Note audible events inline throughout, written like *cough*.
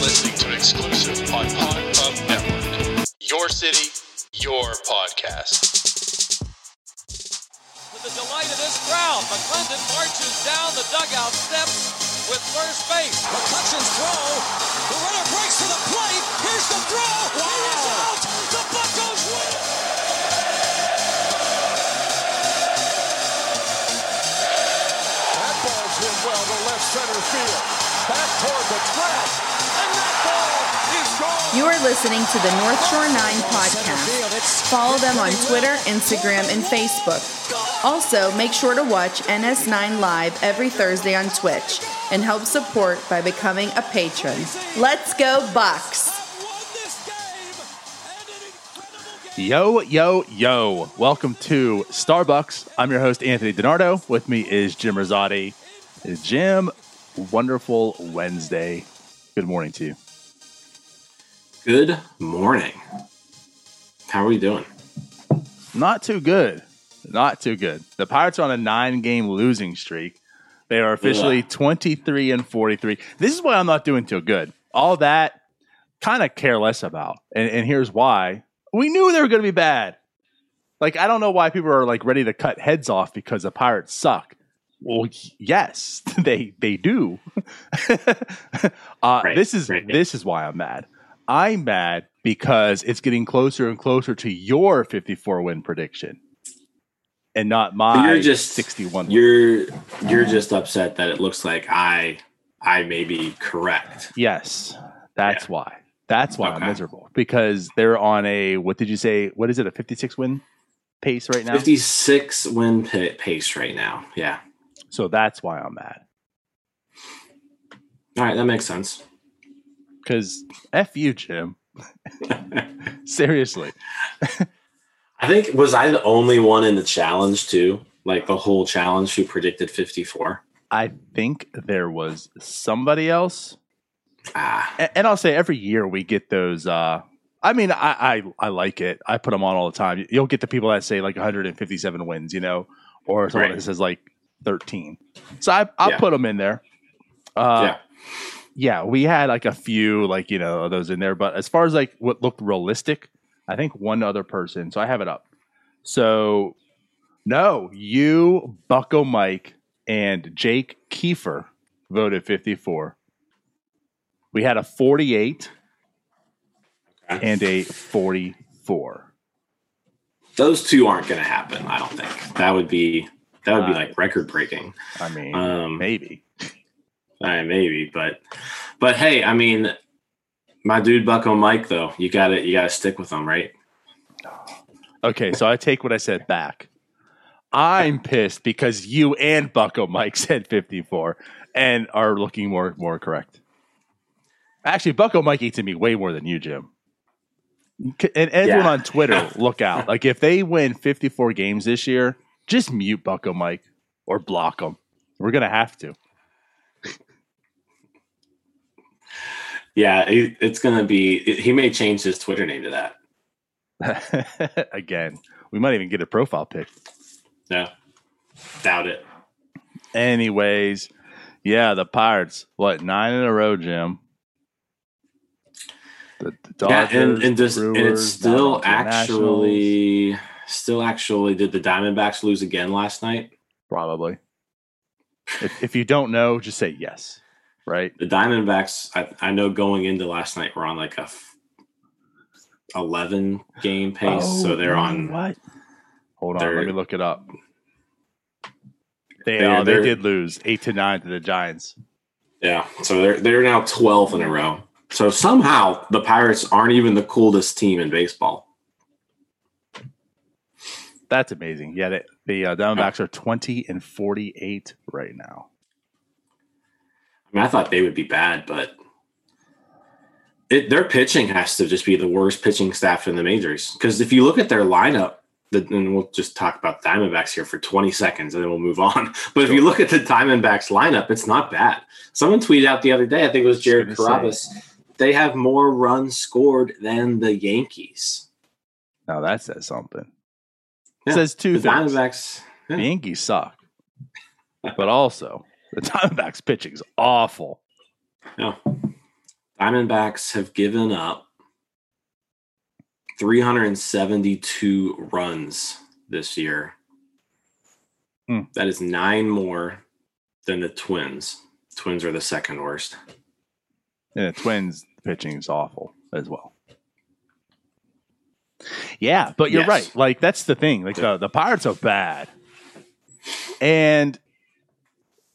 listening to an exclusive on Pod Pub Network. Your city, your podcast. To the delight of this crowd, McClendon marches down the dugout steps with first base. McCutcheon's throw. The runner breaks to the plate. Here's the throw. Wow. He is out. The Buccos win. That ball's hit well to left center field. Back toward the track. You are listening to the North Shore 9 podcast. Follow them on Twitter, Instagram, and Facebook. Also, make sure to watch NS9 Live every Thursday on Twitch and help support by becoming a patron. Let's go, Bucs! Yo, yo, yo. Welcome to Starbucs. I'm your host, Anthony DiNardo. With me is Jim Rosati. Jim, wonderful Wednesday. Good morning to you. Good morning. How are we doing? Not too good. Not too good. The Pirates are on a nine game losing streak. They are officially Yeah. 23 and 43. This is why I'm not doing too good. All that kind of care less about. And, and here's why. We knew they were going to be bad. Like, I don't know why people are like ready to cut heads off because the Pirates suck. Well, yes, *laughs* they they do. *laughs* uh, Right, this is right. this is why I'm mad. I'm mad because it's getting closer and closer to your 54 win prediction, and not my you're just 61. You're you're just upset that it looks like I I may be correct. Yes, that's Yeah. why. That's why I'm miserable because they're on a what did you say? What is it? A 56 win pace right now. 56 win pa- pace right now. Yeah. So that's why I'm mad All right, that makes sense. Because f you, Jim. *laughs* Seriously, *laughs* I think was I the only one in the challenge too? Like the whole challenge who predicted 54? I think there was somebody else, Ah, and, and I'll say every year we get those. uh I mean, I, I I like it. I put them on all the time. You'll get the people that say like 157 wins, you know, or someone Right. that says like 13. So I I'll Yeah. put them in there. Uh, yeah. Yeah, we had like a few like you know those in there, but as far as like what looked realistic, I think one other person. So I have it up. So no, you, Bucko Mike, and Jake Kiefer voted 54. We had a 48 Okay. and a 44. Those two aren't going to happen, I don't think. That would be that would be Uh, like record breaking. I mean, Um, maybe. Uh, maybe, but but hey, I mean, my dude Bucko Mike though, you got to you got to stick with him, right? Okay, so I take what I said back. I'm pissed because you and Bucko Mike *laughs* said 54 and are looking more more correct. Actually, Bucko Mike eats me way more than you, Jim. And everyone Yeah. on Twitter, *laughs* look out. Like if they win 54 games this year, just mute Bucko Mike or block them. We're gonna have to. Yeah, it's gonna be. He may change his Twitter name to that. *laughs* Again, we might even get a profile pic. No, doubt it. Anyways, yeah, the Pirates. What nine in a row, Jim? The, the yeah, Dodgers, and and, this, and it's still now Nationals. actually still actually did the Diamondbacks lose again last night? probably. If, if you don't know, just say yes. Right? The Diamondbacks, I, I know going into last night, were on like a f- eleven game pace, so they're oh, on. what? Hold on, let me look it up. They They're- oh, they did lose eight to nine to the Giants. Yeah, so they're they're now twelve in a row. So somehow the Pirates aren't even the coolest team in baseball. That's amazing. Yeah, they, the uh, Diamondbacks are twenty and forty-eight right now. I mean, I thought they would be bad, but it, their pitching has to just be the worst pitching staff in the majors. Because if you look at their lineup, the, and we'll just talk about Diamondbacks here for 20 seconds and then we'll move *laughs* on. But if you look at the Diamondbacks lineup, it's not bad. Someone tweeted out the other day, I think it was Jared Carrabis, they have more runs scored than the Yankees. Now that says something. Yeah, It says two The things. Diamondbacks, The. Yankees suck, but also the Diamondbacks pitching is awful. no. Diamondbacks have given up 372 runs this year. Hmm. That is nine more than the Twins. Twins are the second worst. And the Twins pitching is awful as well. Yeah, but you're Yes. right. Like that's the thing. Like the, the Pirates are bad. And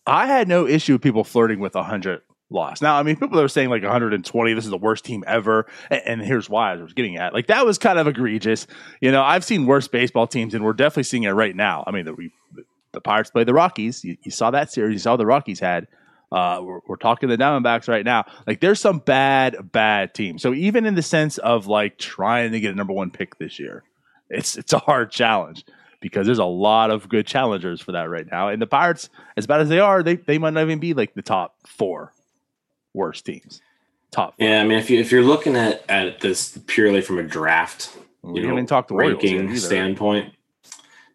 I had no issue with people flirting with 100 loss. Now, I mean, people are saying like 120, this is the worst team ever. And, and here's why I was getting at. Like that was kind of egregious. You know, I've seen worse baseball teams and we're definitely seeing it right now. I mean, the, we, the Pirates play the Rockies. You, you saw that series. You saw the Rockies had. Uh, we're, we're talking the Diamondbacks right now. Like, there's some bad, bad teams. So even in the sense of like trying to get a number one pick this year, it's it's a hard challenge because there's a lot of good challengers for that right now. And the Pirates, as bad as they are, they they might not even be like the top four worst teams. Top. Four. Yeah, I mean, if you if you're looking at at this purely from a draft, we you haven't talked to Orioles yet ranking standpoint.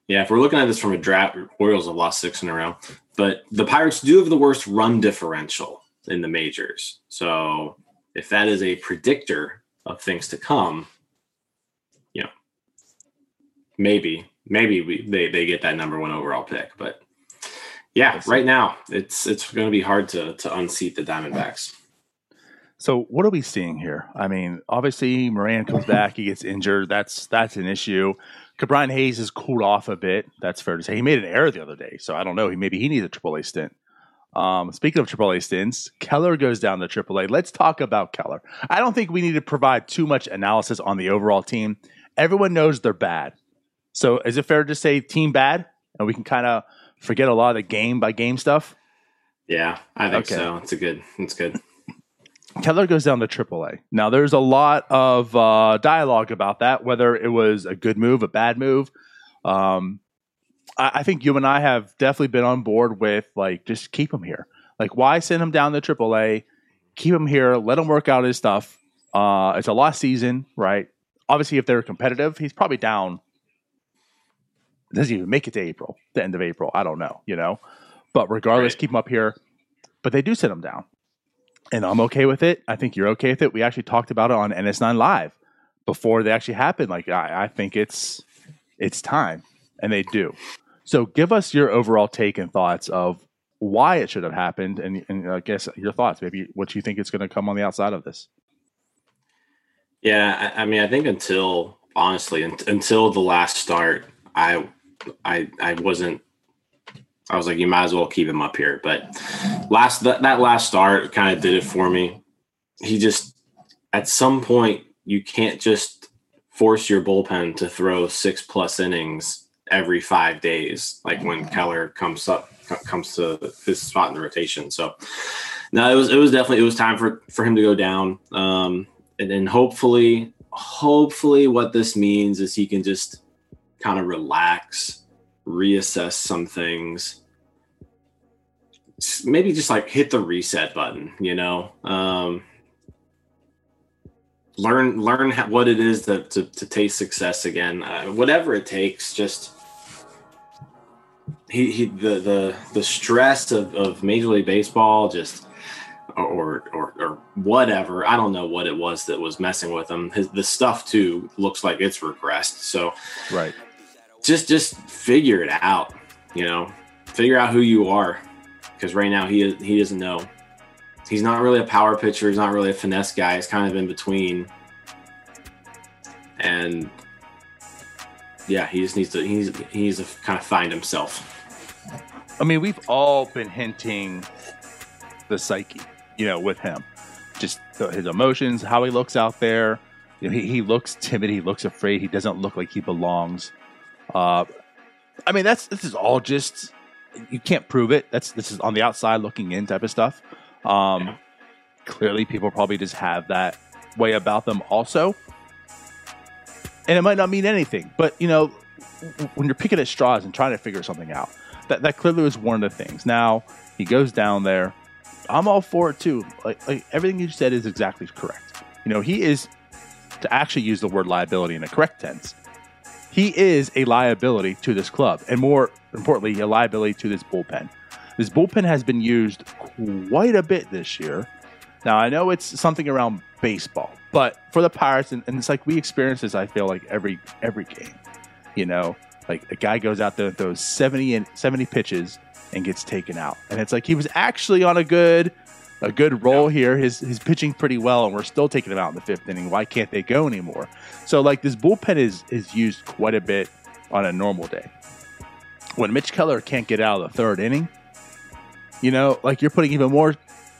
Yeah, if we're looking at this from a draft, Orioles have lost six in a row, but the Pirates do have the worst run differential in the majors. So if that is a predictor of things to come, you know, maybe maybe we, they they get that number one overall pick. But yeah, right now it's it's going to be hard to to unseat the Diamondbacks. So what are we seeing here? I mean, obviously Moran comes *laughs* back, he gets injured. That's that's an issue. Ke'Bryan Hayes has cooled off a bit. That's fair to say. He made an error the other day, so I don't know. He maybe he needs a AAA stint. Um, speaking of AAA stints, Keller goes down to AAA. Let's talk about Keller. I don't think we need to provide too much analysis on the overall team. Everyone knows they're bad. So is it fair to say team bad, and we can kind of forget a lot of the game by game stuff? Yeah, I think Okay. so. It's a good. It's good. *laughs* Keller goes down to AAA. Now, there's a lot of uh, dialogue about that, whether it was a good move, a bad move. Um, I, I think you and I have definitely been on board with like just keep him here. Like, why send him down to AAA? Keep him here. Let him work out his stuff. Uh, it's a lost season, right? Obviously, if they're competitive, he's probably down. Doesn't even make it to April, the end of April. I don't know, you know. But regardless, Right. keep them up here. But they do send them down and I'm okay with it. I think you're okay with it. We actually talked about it on NS9 Live before they actually happened. Like I, I think it's it's time, and they do. So give us your overall take and thoughts of why it should have happened, and, and I guess your thoughts, maybe what you think is going to come on the outside of this. Yeah, I, I mean, I think until honestly, un- until the last start, I, I, I wasn't. I was like, you might as well keep him up here. But last that, that last start kind of did it for me. He just at some point you can't just force your bullpen to throw six plus innings every five days, like when Keller comes up comes to his spot in the rotation. So no, it was it was definitely it was time for for him to go down. Um, and then hopefully, hopefully, what this means is he can just kind of relax, reassess some things. Maybe just like hit the reset button, you know. Um, learn learn how, what it is to, to, to taste success again. Uh, whatever it takes, just he, he the the the stress of, of Major League Baseball just or, or or whatever. I don't know what it was that was messing with him. His the stuff too looks like it's regressed. So Right. Just just figure it out. You know, figure out who you are, because right now he he doesn't know. He's not really a power pitcher. He's not really a finesse guy. He's kind of in between. And yeah, he just needs to he needs, he needs to kind of find himself. I mean, we've all been hinting the psyche, you know, with him, just his emotions, how he looks out there. You know, he, he looks timid. He looks afraid. He doesn't look like he belongs. Uh, I mean, that's this is all just you can't prove it. That's this is on the outside looking in type of stuff. Um, Yeah. Clearly, people probably just have that way about them, also, and it might not mean anything. But you know, when you're picking at straws and trying to figure something out, that that clearly was one of the things. Now he goes down there. I'm all for it too. Like, like everything you said is exactly correct. You know, he is to actually use the word liability in a correct tense. He is a liability to this club, and more importantly, a liability to this bullpen. This bullpen has been used quite a bit this year. Now I know it's something around baseball, but for the Pirates, and, and it's like we experience this. I feel like every every game, you know, like a guy goes out there and throws seventy and seventy pitches and gets taken out, and it's like he was actually on a good a good roll here. His his pitching pretty well, and we're still taking him out in the fifth inning. Why can't they go anymore? So like this bullpen is is used quite a bit on a normal day. When Mitch Keller can't get out of the third inning, you know, like you're putting even more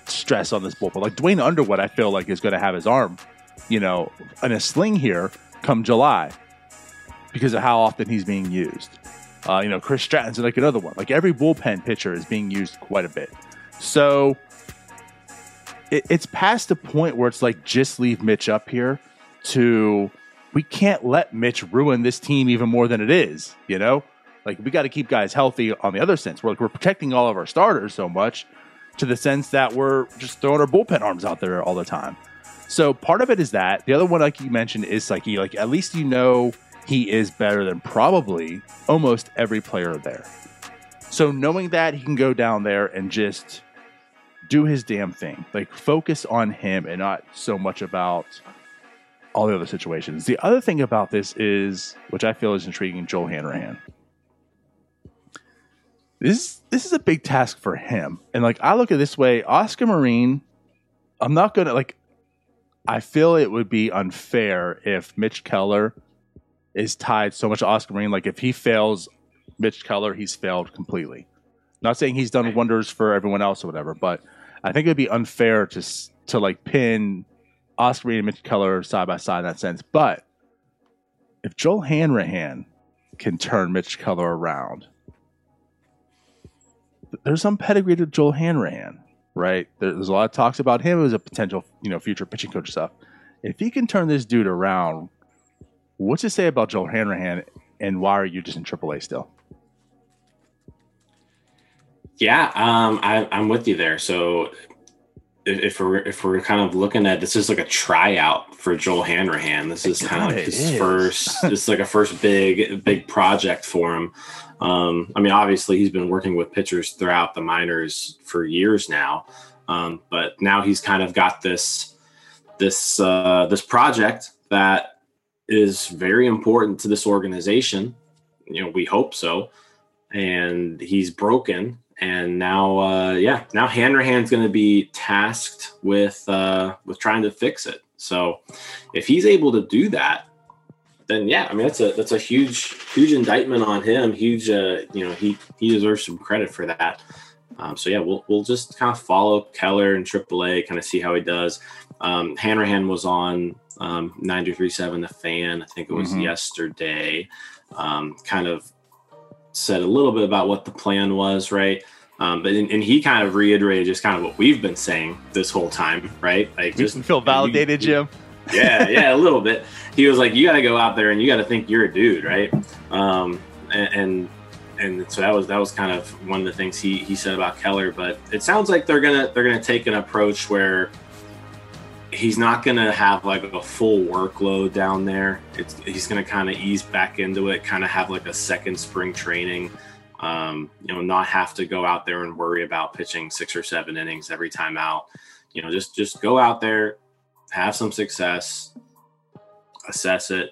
stress on this bullpen. Like Duane Underwood, I feel like is going to have his arm, you know, in a sling here come July because of how often he's being used. Uh, you know, Chris Stratton's like another one. Like every bullpen pitcher is being used quite a bit. So it, it's past the point where it's like just leave Mitch up here to we can't let Mitch ruin this team even more than it is, you know? Like we got to keep guys healthy on the other sense. We're like we're protecting all of our starters so much to the sense that we're just throwing our bullpen arms out there all the time. So part of it is that. The other one, like you mentioned, is Psyche. Like at least you know he is better than probably almost every player there. So knowing that he can go down there and just do his damn thing, like focus on him and not so much about all the other situations. The other thing about this is, which I feel is intriguing, Joel Hanrahan. This this is a big task for him, and like I look at this way, Oscar Marin, I'm not gonna like. I feel it would be unfair if Mitch Keller is tied so much to Oscar Marin. Like if he fails Mitch Keller, he's failed completely. Not saying he's done wonders for everyone else or whatever, but I think it'd be unfair to to like pin Oscar and Mitch Keller side by side in that sense. But if Joel Hanrahan can turn Mitch Keller around, there's some pedigree to Joel Hanrahan, right? There's a lot of talks about him as a potential, you know, future pitching coach stuff. If he can turn this dude around, what's it say about Joel Hanrahan, and why are you just in AAA still? Yeah, um, I, I'm with you there. So if, if we're if we're kind of looking at this is like a tryout for Joel Hanrahan. This is kind of like his is. first. *laughs* it's like a first big big project for him. Um, I mean, obviously he's been working with pitchers throughout the minors for years now, um, but now he's kind of got this this uh, this project that is very important to this organization. You know, we hope so. And he's broken and now uh, yeah now hanrahan's going to be tasked with uh, with trying to fix it. So if he's able to do that then yeah i mean that's a that's a huge huge indictment on him. Huge uh, you know he he deserves some credit for that. Um, so yeah we'll, we'll just kind of follow keller and aaa kind of see how he does. Um, hanrahan was on um, 93.7 the fan i think it was mm-hmm. yesterday. Um, kind of said a little bit about what the plan was, right? Um, but and, and, he kind of reiterated just kind of what we've been saying this whole time, right? Like just you feel validated, you, Jim. Yeah, *laughs* yeah, a little bit. He was like, "You got to go out there and you got to think you're a dude, right?" Um, and, and and so that was that was kind of one of the things he he said about Keller. But it sounds like they're gonna they're gonna take an approach where he's not going to have like a full workload down there. It's, he's going to kind of ease back into it, kind of have like a second spring training. Um, you know, not have to go out there and worry about pitching six or seven innings every time out. You know, just just go out there, have some success, assess it,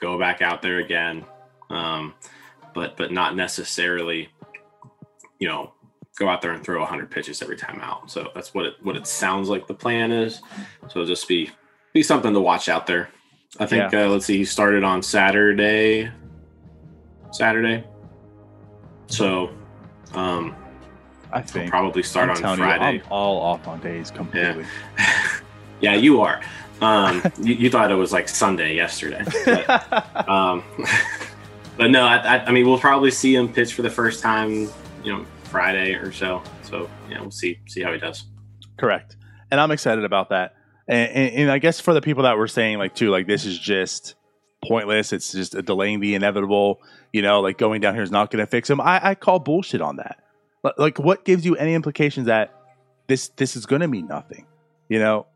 go back out there again. Um, but but not necessarily, you know, go out there and throw 100 pitches every time out. So that's what it what it sounds like the plan is. So just be be something to watch out there. I think yeah. uh, let's see, he started on Saturday. Saturday. So um I think probably start I'm on Friday. You, I'm all off on days completely. Yeah, *laughs* yeah you are. Um, you, you, thought it was like Sunday yesterday. But, *laughs* um, *laughs* but no, I, I, I mean, we'll probably see him pitch for the first time, you know, Friday or so. So yeah, we'll see see how he does. Correct, and I'm excited about that. And, and, and I guess for the people that were saying like too, like this is just pointless. It's just delaying the inevitable. You know, like going down here is not going to fix him. I, I call bullshit on that. Like, what gives you any implications that this this is going to mean nothing? You know,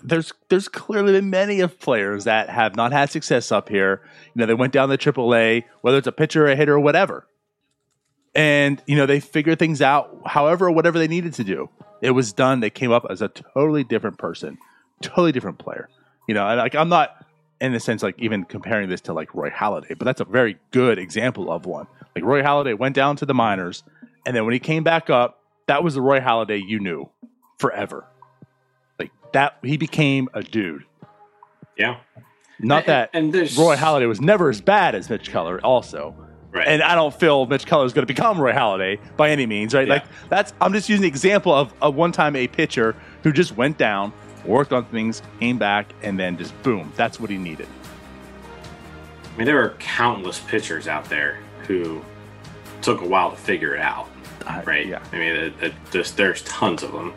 there's there's clearly been many of players that have not had success up here. You know, they went down the AAA, whether it's a pitcher, a hitter, or whatever and you know they figured things out however whatever they needed to do It was done. They came up as a totally different person, totally different player. You know, and like I'm not in the sense like even comparing this to like Roy Halladay, but that's a very good example of one. Like Roy Halladay went down to the minors, and then when he came back up, that was the Roy Halladay you knew forever. Like that, he became a dude. Yeah. Not And- that and Roy Halladay was never as bad as Mitch Keller, also. Right. And I don't feel Mitch Keller is going to become Roy Halladay by any means, right? Yeah. Like that's I'm just using the example of, a one time a pitcher who just went down, worked on things, came back, and then just boom, that's what he needed. I mean, there are countless pitchers out there who took a while to figure it out, right? Yeah. I mean, it, it just, there's tons of them.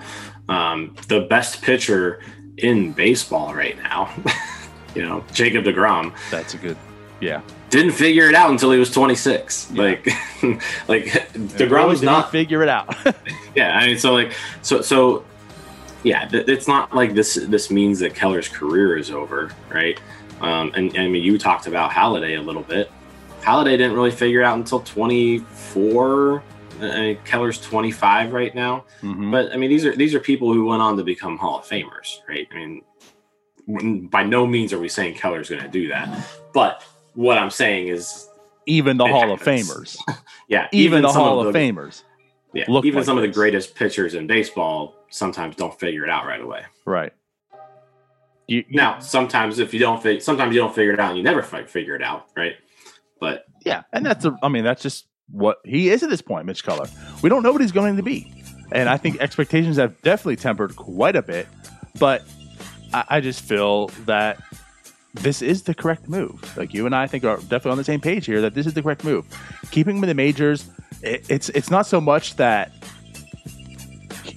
Um, the best pitcher in baseball right now, *laughs* you know, Jacob DeGrom, That's a good. Yeah. didn't figure it out until he was 26. Yeah. Like, *laughs* like Really *laughs* DeGrom's didn't not figure it out. *laughs* yeah i mean so like so so yeah th- it's not like this this means that keller's career is over right um and, and i mean you talked about Halladay a little bit Halladay didn't really figure it out until 24 I mean, keller's 25 right now Mhm. but i mean these are these are people who went on to become hall of famers right i mean by no means are we saying keller's going to do that but what i'm saying is Even the Hall of. Famers. *laughs* yeah Even, the some Hall of the- Famers. yeah look even like some of the greatest pitchers in baseball sometimes don't figure it out right away Right. You, Now, sometimes if you don't, sometimes you don't figure it out, and you never fi- figure it out, right? But Yeah, and that's a, I mean that's just what he is at this point, Mitch Keller. We don't know what he's going to be, and I think expectations have definitely tempered quite a bit. But I, I just feel that this is the correct move. Like you and I think are definitely on the same page here that this is the correct move. Keeping him in the majors, it, it's it's not so much that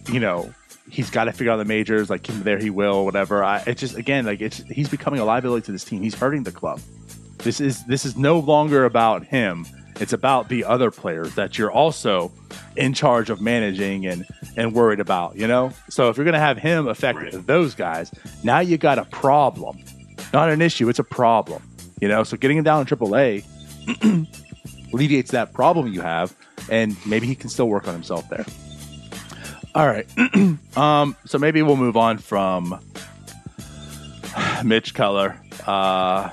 you know he's got to figure out the majors, like him there, he will, whatever. I, it's just again like it's he's becoming a liability to this team. He's hurting the club. This is this is no longer about him. It's about the other players that you're also in charge of managing and and worried about, you know? So if you're going to have him affect Right. those guys, now you got a problem. Not an issue, it's a problem. You know, so getting him down in AAA *clears throat* alleviates that problem you have and maybe he can still work on himself there. All right. *clears throat* um so maybe we'll move on from *sighs* Mitch Keller. Uh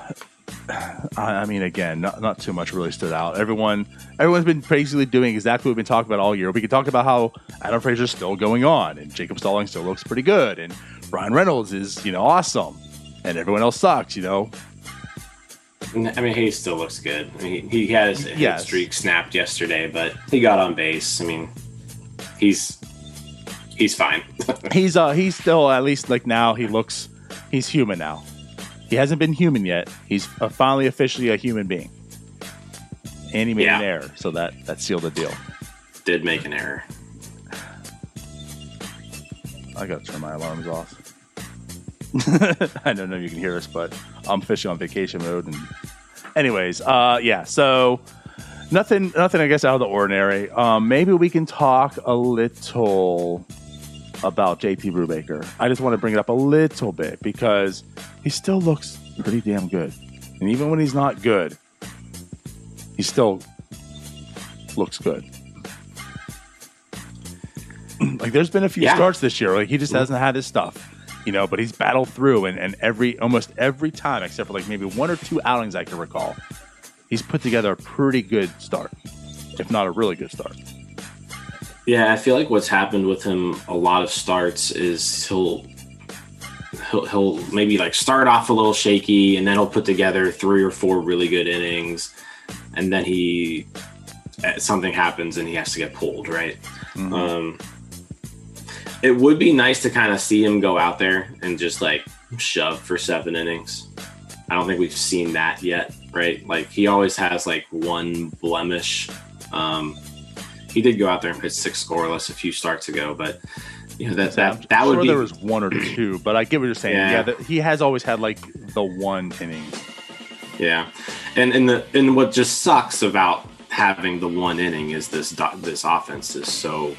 I I mean, again, not, not too much really stood out. Everyone, everyone's been basically doing exactly what we've been talking about all year. We could talk about how Adam Frazier's still going on, and Jacob Stallings still looks pretty good, and Brian Reynolds is, you know, awesome, and everyone else sucks, you know. I mean, he still looks good. I mean, he, he had his Yes. streak snapped yesterday, but he got on base. I mean, he's he's fine. *laughs* He's uh, he's still at least like now he looks, he's human now. He hasn't been human yet. He's uh, finally officially a human being, and he made an error, so that that sealed the deal. Did make an error. I gotta turn my alarms off. *laughs* I don't know if you can hear us, but I'm fishing on vacation mode. And anyways, uh, yeah. So nothing, nothing. I guess out of the ordinary. Um, maybe we can talk a little about JT Brubaker. I just want to bring it up a little bit because he still looks pretty damn good, and even when he's not good, he still looks good. *clears throat* like there's been a few Yeah. starts this year, like he just hasn't had his stuff, you know. But he's battled through, and, and every almost every time, except for like maybe one or two outings I can recall, he's put together a pretty good start, if not a really good start. Yeah, I feel like what's happened with him a lot of starts is he'll he'll, he'll maybe like start off a little shaky and then he'll put together three or four really good innings and then he something happens and he has to get pulled right um it would be nice to kind of see him go out there and just like shove for seven innings i don't think we've seen that yet right like he always has like one blemish um he did go out there and pitch six scoreless a few starts ago, but you know that that that would be there was one or two, but I get what you're saying. Yeah, Yeah. that he has always had like the one inning. yeah, and and the and what just sucks about having the one inning is this this offense is so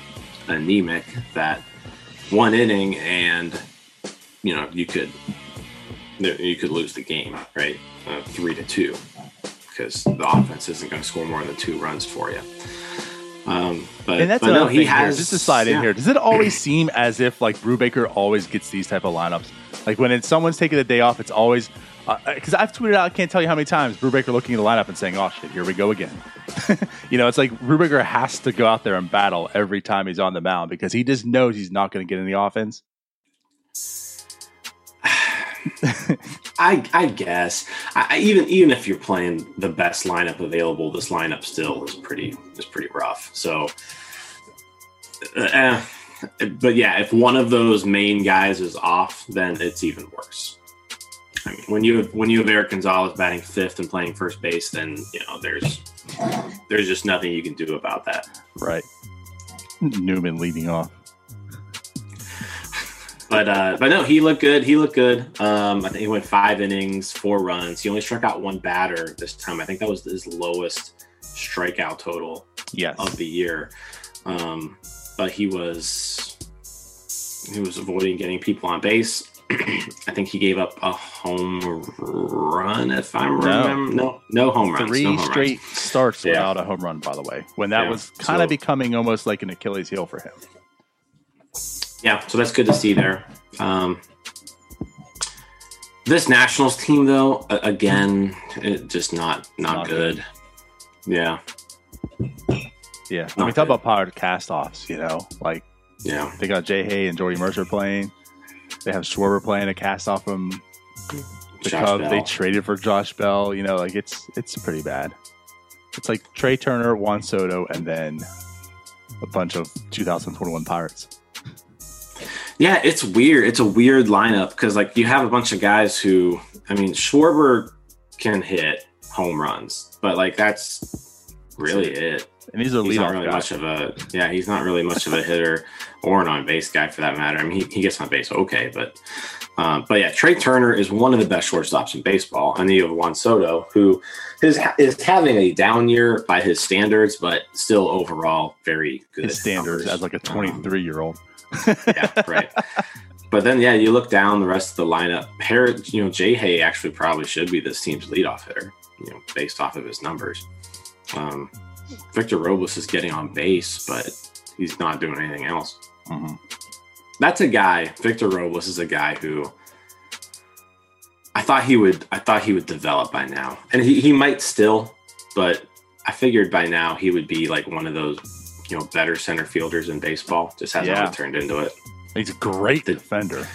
anemic that one inning and you know you could you could lose the game right uh, three to two because the offense isn't going to score more than two runs for you. Um, but, And that's but no, he here, has just to slide in here. Does it always seem as if like Brubaker always gets these type of lineups? Like when it's someone's taking the day off, it's always because I've tweeted out. I can't tell you how many times Brubaker looking at the lineup and saying, "Oh shit, here we go again." *laughs* you know, it's like Brubaker has to go out there and battle every time he's on the mound because he just knows he's not going to get in the offense. *sighs* I I guess I, I- even even if you're playing the best lineup available, this lineup still is pretty is pretty rough. So, uh, eh. but yeah, if one of those main guys is off, then it's even worse. I mean, when you have, when you have Eric Gonzalez batting fifth and playing first base, then you know there's there's just nothing you can do about that. Right. Newman leading off. But uh, but no, he looked good. He looked good. Um, I think he went five innings, four runs. He only struck out one batter this time. I think that was his lowest strikeout total Yes. of the year. Um, but he was he was avoiding getting people on base. *clears throat* I think he gave up a home run, if I'm No. No, no home runs. Three no home runs. straight starts Yeah. without a home run, by the way, when that Yeah. was kind of So- becoming almost like an Achilles heel for him. Yeah, so that's good to see there. Um, this Nationals team, though, again, it just not not, Not good. Yeah, Yeah. Not When we talk good. about power cast offs, you know, like yeah, they got Jay Hay and Jordy Mercer playing. They have Schwarber playing a cast off from the Josh Cubs. They traded for Josh Bell. You know, like it's it's pretty bad. It's like Trea Turner, Juan Soto, and then a bunch of 2021 Pirates. yeah. It's weird. It's a weird lineup because like you have a bunch of guys who, I mean, Schwarber can hit home runs, but like that's really it. And He's not leadoff really guys. much of a yeah. He's not really much of a hitter or an on base guy for that matter. I mean, he, he gets on base okay, but um, but yeah, Trea Turner is one of the best shortstops in baseball, and then you have Juan Soto, who is is having a down year by his standards, but still overall very good. His standards numbers. as like a Um, 23 year old. yeah, right. But then, yeah, you look down the rest of the lineup. Harris, you know, Jay Hay actually probably should be this team's leadoff hitter, you know, based off of his numbers. Um, Victor Robles is getting on base, but he's not doing anything else. Mhm. That's a guy. Victor Robles is a guy who I thought he would. I thought he would develop by now, and he, he might still, but I figured by now he would be like one of those, you know, better center fielders in baseball. Just hasn't Yeah. turned into it He's a great The- defender.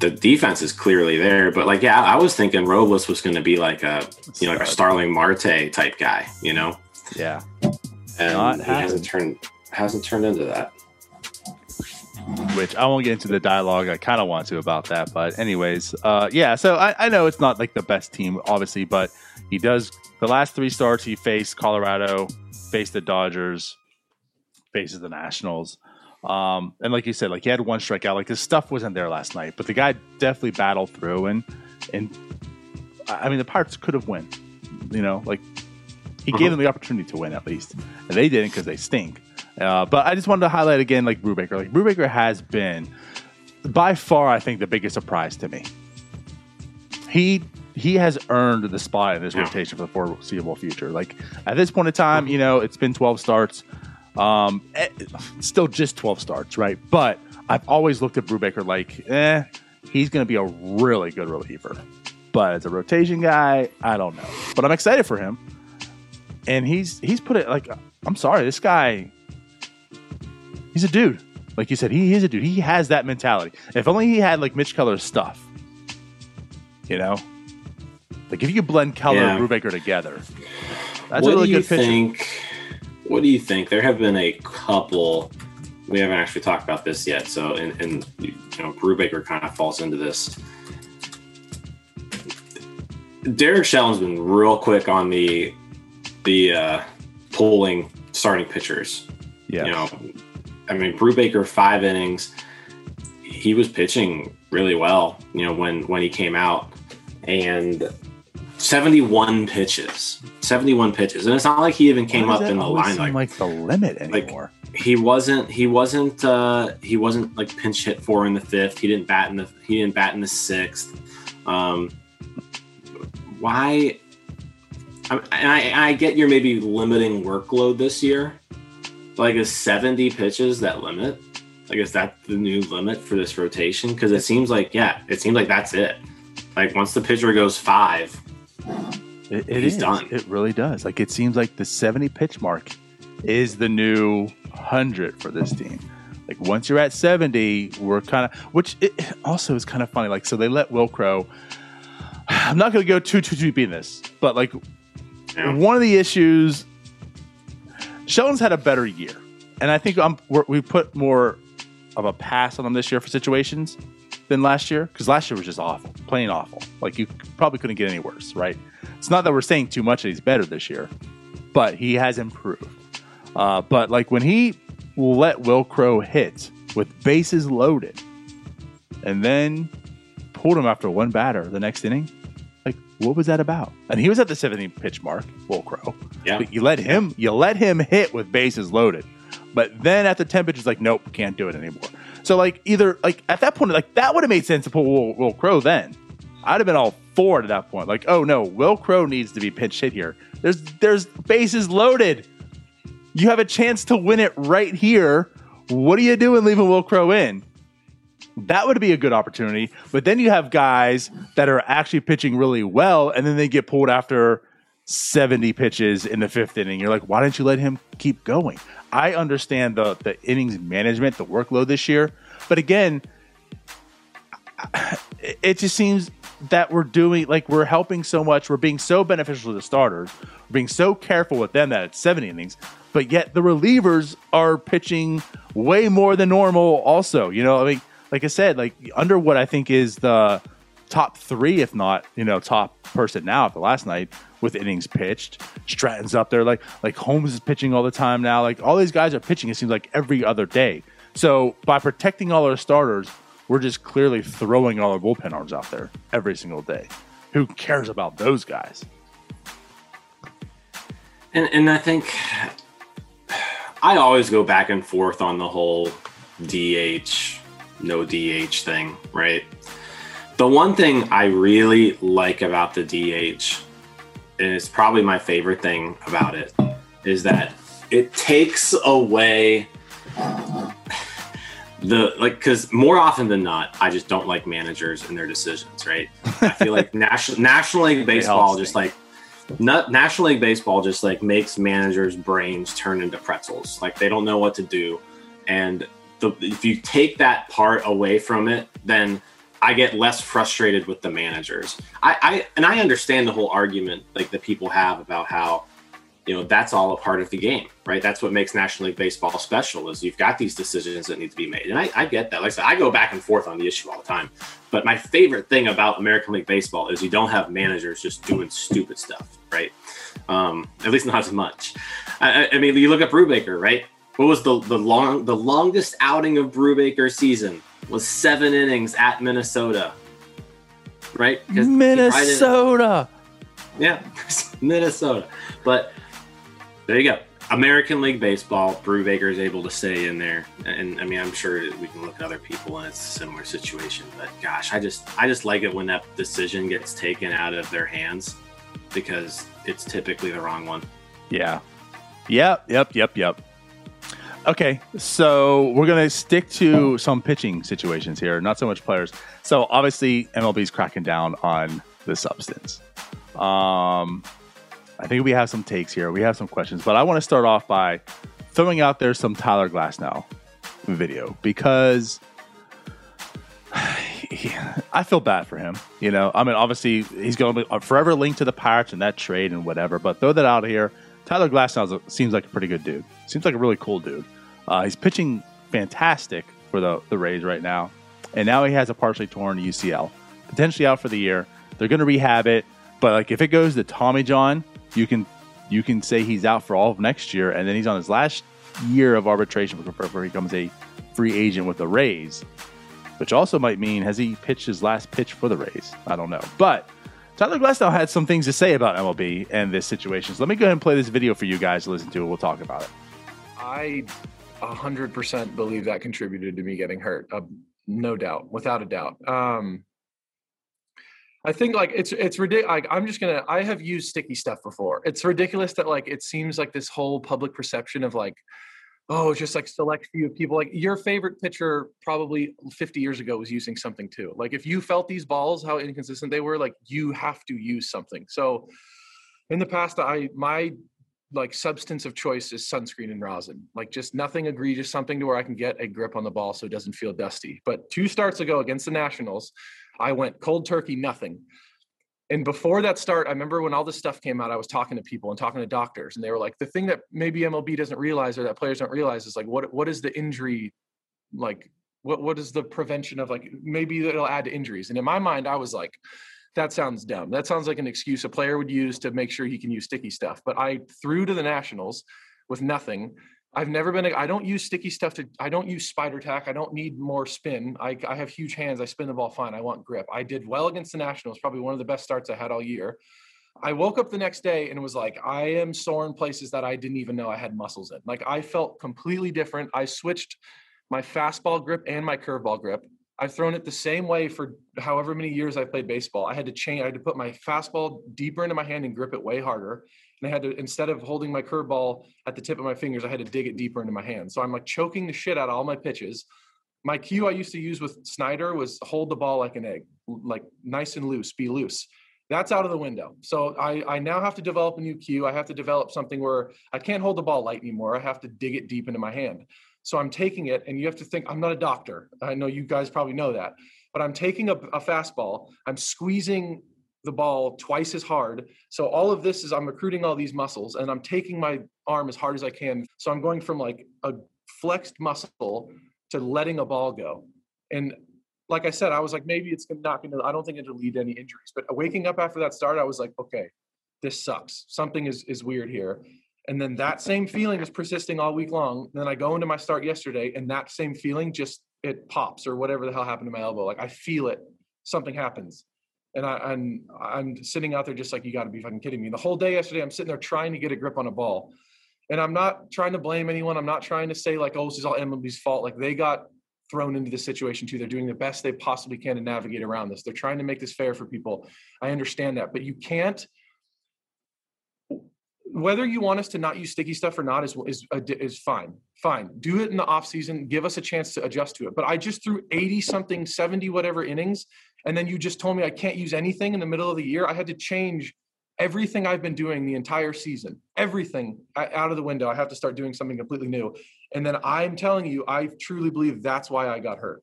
the defense is clearly there, but like, yeah, I was thinking Robles was going to be like a, you know, like a Starling Marte type guy, you know, Yeah. and Not he hasn't turned hasn't turned into that. which I won't get into the dialogue. I kind of want to about that, but anyways, uh, yeah. So I, I know it's not like the best team, obviously, but he does the last three starts. He faced Colorado, faced the Dodgers, faces the Nationals, um, and like you said, like he had one strikeout. Like his stuff wasn't there last night, but the guy definitely battled through, and and I I mean the Pirates could have won. You know, like he gave them the opportunity to win at least, and they didn't because they stink. Uh, but I just wanted to highlight again, like Brubaker. Like Brubaker has been by far, I think, the biggest surprise to me. He he has earned the spot in this Yeah. rotation for the foreseeable future. Like at this point in time, you know, it's been 12 starts. Um, eh, still just 12 starts, right? But I've always looked at Brubaker like, eh, he's going to be a really good reliever. But as a rotation guy, I don't know. But I'm excited for him. And he's he's put it like I'm sorry, this guy he's a dude. Like you said, he is a dude. He has that mentality. If only he had like Mitch Keller's stuff. You know? Like if you could blend Keller Yeah. and Brubaker together. That's what a really do you good pitcher. think? What do you think? There have been a couple. We haven't actually talked about this yet, so and, and you know, Brubaker kind of falls into this. Derek Shell's been real quick on the the uh, pulling starting pitchers. Yeah. You know, I mean, Brubaker five innings. He was pitching really well. You know, when when he came out, and 71 pitches 71 pitches and it's not like he even came up in the line like, like the limit anymore. he wasn't he wasn't uh he wasn't like pinch hit for in the fifth he didn't bat in the he didn't bat in the sixth um why I- and I, I get you're maybe limiting workload this year Like, is 70 pitches that limit? Like, is that the new limit for this rotation? Because it seems like, yeah, it seems like that's it. Like, once the pitcher goes five, It, it He's is. done. It really does. Like it seems like the 70 pitch mark is the new 100 for this team. Like once you're at 70, we're kind of, which it also is kind of funny. Like, so they let Wil Crowe. *sighs* I'm not going to go too, too deep in this, but like Yeah. one of the issues, Shelton's had a better year. And I think we put more of a pass on him this year for situations than last year because last year was just awful, plain awful. Like you probably couldn't get any worse, right? It's not that we're saying too much that he's better this year, but he has improved. Uh, but like when he let Wil Crowe hit with bases loaded, and then pulled him after one batter the next inning, what was that about? And he was at the 70 pitch mark, Wil Crowe. Yeah. But you let him, you let him hit with bases loaded. But then at the 10 pitches, like, nope, can't do it anymore. So like either like at that point, like that would have made sense to pull Will, Wil Crowe then. I'd have been all for it at that point. Like, oh no, Wil Crowe needs to be pinch hit here. There's there's bases loaded. You have a chance to win it right here. What are you doing leaving Wil Crowe in? That would be a good opportunity. But then you have guys that are actually pitching really well, and then they get pulled after 70 pitches in the fifth inning. You're like, why didn't you let him keep going? I understand the the innings management, the workload this year, but again, *sighs* it- just seems that we're doing like we're helping so much. We're being so beneficial to the starters. We're being so careful with them that it's 70 innings, but yet the relievers are pitching way more than normal. Also, you know, I mean, like I said, like Underwood I think is the top three, if not you know top person now after last night with innings pitched. Stratton's up there, like like Holmes is pitching all the time now. Like all these guys are pitching. It seems like every other day. So by protecting all our starters, we're just clearly throwing all our bullpen arms out there every single day. Who cares about those guys? And and I think I always go back and forth on the whole DH, no DH thing, right? The one thing I really like about the DH, and it's probably my favorite thing about it, is that it takes away the like because more often than not, I just don't like managers and their decisions, right? I feel like *laughs* national National League baseball just like not, National League Baseball just like makes managers' brains turn into pretzels. Like they don't know what to do, and the, if you take that part away from it, then I get less frustrated with the managers. I, I and I understand the whole argument like that people have about how you know that's all a part of the game, right? That's what makes National League Baseball special is you've got these decisions that need to be made, and I, I get that. Like I said, I go back and forth on the issue all the time. But my favorite thing about American League Baseball is you don't have managers just doing stupid stuff, right? Um, at least not as much. I, I- mean, you look at Brubaker, right? What was the the long the longest outing of Brubaker's season was seven innings at Minnesota, right? 'Cause he probably didn't- Minnesota. yeah, *laughs* Minnesota. But there you go. American League Baseball, Brubaker is able to stay in there, and I mean, I'm sure we can look at other people and it's a similar situation. But gosh, I just, I just like it when that decision gets taken out of their hands because it's typically the wrong one. Yeah. Yep, yep, yep, yep. Okay, so we're going to stick to some pitching situations here, not so much players. So obviously, MLB's cracking down on the substance. Um, I think we have some takes here. We have some questions, but I want to start off by throwing out there some Tyler Glasnow video because *sighs* I feel bad for him. You know, I mean, obviously he's going to be forever linked to the Pirates and that trade and whatever. But throw that out here. Tyler Glasnow seems like a pretty good dude. Seems like a really cool dude. Uh, he's pitching fantastic for the the Rays right now, and now he has a partially torn UCL, potentially out for the year. They're going to rehab it, but like if it goes to Tommy John, you can you can say he's out for all of next year, and then he's on his last year of arbitration before he becomes a free agent with the Rays which also might mean has he pitched his last pitch for the Rays? I don't know. But Tyler Glasnow had some things to say about MLB and this situation. So let me go ahead and play this video for you guys to listen to, and we'll talk about it. I 100% believe that contributed to me getting hurt. Uh, no doubt, without a doubt. Um, I think like it's it's ridiculous. I'm just gonna. I have used sticky stuff before. It's ridiculous that like it seems like this whole public perception of like oh, just like select few people. Like your favorite pitcher probably 50 years ago was using something too. Like if you felt these balls, how inconsistent they were, like you have to use something. So in the past, I my like substance of choice is sunscreen and rosin. Like just nothing egregious, something to where I can get a grip on the ball so it doesn't feel dusty. But two starts ago against the Nationals, I went cold turkey, nothing and before that start, I remember when all this stuff came out, I was talking to people and talking to doctors, and they were like, the thing that maybe MLB doesn't realize or that players don't realize is like, what what is the injury, like, what what is the prevention of like maybe it'll add to injuries? And in my mind, I was like, that sounds dumb. That sounds like an excuse a player would use to make sure he can use sticky stuff. But I threw to the Nationals with nothing I've never been. I don't use sticky stuff to. I don't use spider tack. I don't need more spin. I, I have huge hands. I spin the ball fine. I want grip. I did well against the Nationals. Probably one of the best starts I had all year. I woke up the next day and was like, I am sore in places that I didn't even know I had muscles in. Like I felt completely different. I switched my fastball grip and my curveball grip. I've thrown it the same way for however many years I played baseball. I had to change. I had to put my fastball deeper into my hand and grip it way harder and I had to instead of holding my curveball at the tip of my fingers, I had to dig it deeper into my hand. So I'm like choking the shit out of all my pitches. My cue I used to use with Snyder was hold the ball like an egg, like nice and loose, be loose. That's out of the window. So I, I now have to develop a new cue. I have to develop something where I can't hold the ball light anymore. I have to dig it deep into my hand. So I'm taking it, and you have to think I'm not a doctor. I know you guys probably know that, but I'm taking a, a fastball, I'm squeezing the ball twice as hard. So all of this is I'm recruiting all these muscles and I'm taking my arm as hard as I can. So I'm going from like a flexed muscle to letting a ball go. And like I said, I was like, maybe it's not going to, I don't think it'll lead to any injuries. But waking up after that start, I was like, okay, this sucks. Something is, is weird here. And then that same feeling is persisting all week long. And then I go into my start yesterday and that same feeling just, it pops or whatever the hell happened to my elbow. Like I feel it, something happens and I, am I'm, I'm sitting out there just like you got to be fucking kidding me. The whole day yesterday, I'm sitting there trying to get a grip on a ball, and I'm not trying to blame anyone. I'm not trying to say like, oh, this is all MLB's fault. Like they got thrown into this situation too. They're doing the best they possibly can to navigate around this. They're trying to make this fair for people. I understand that, but you can't. Whether you want us to not use sticky stuff or not is is is fine. Fine. Do it in the off season. Give us a chance to adjust to it. But I just threw 80 something, 70 whatever innings and then you just told me I can't use anything in the middle of the year. I had to change everything I've been doing the entire season, everything out of the window. I have to start doing something completely new. And then I'm telling you, I truly believe that's why I got hurt.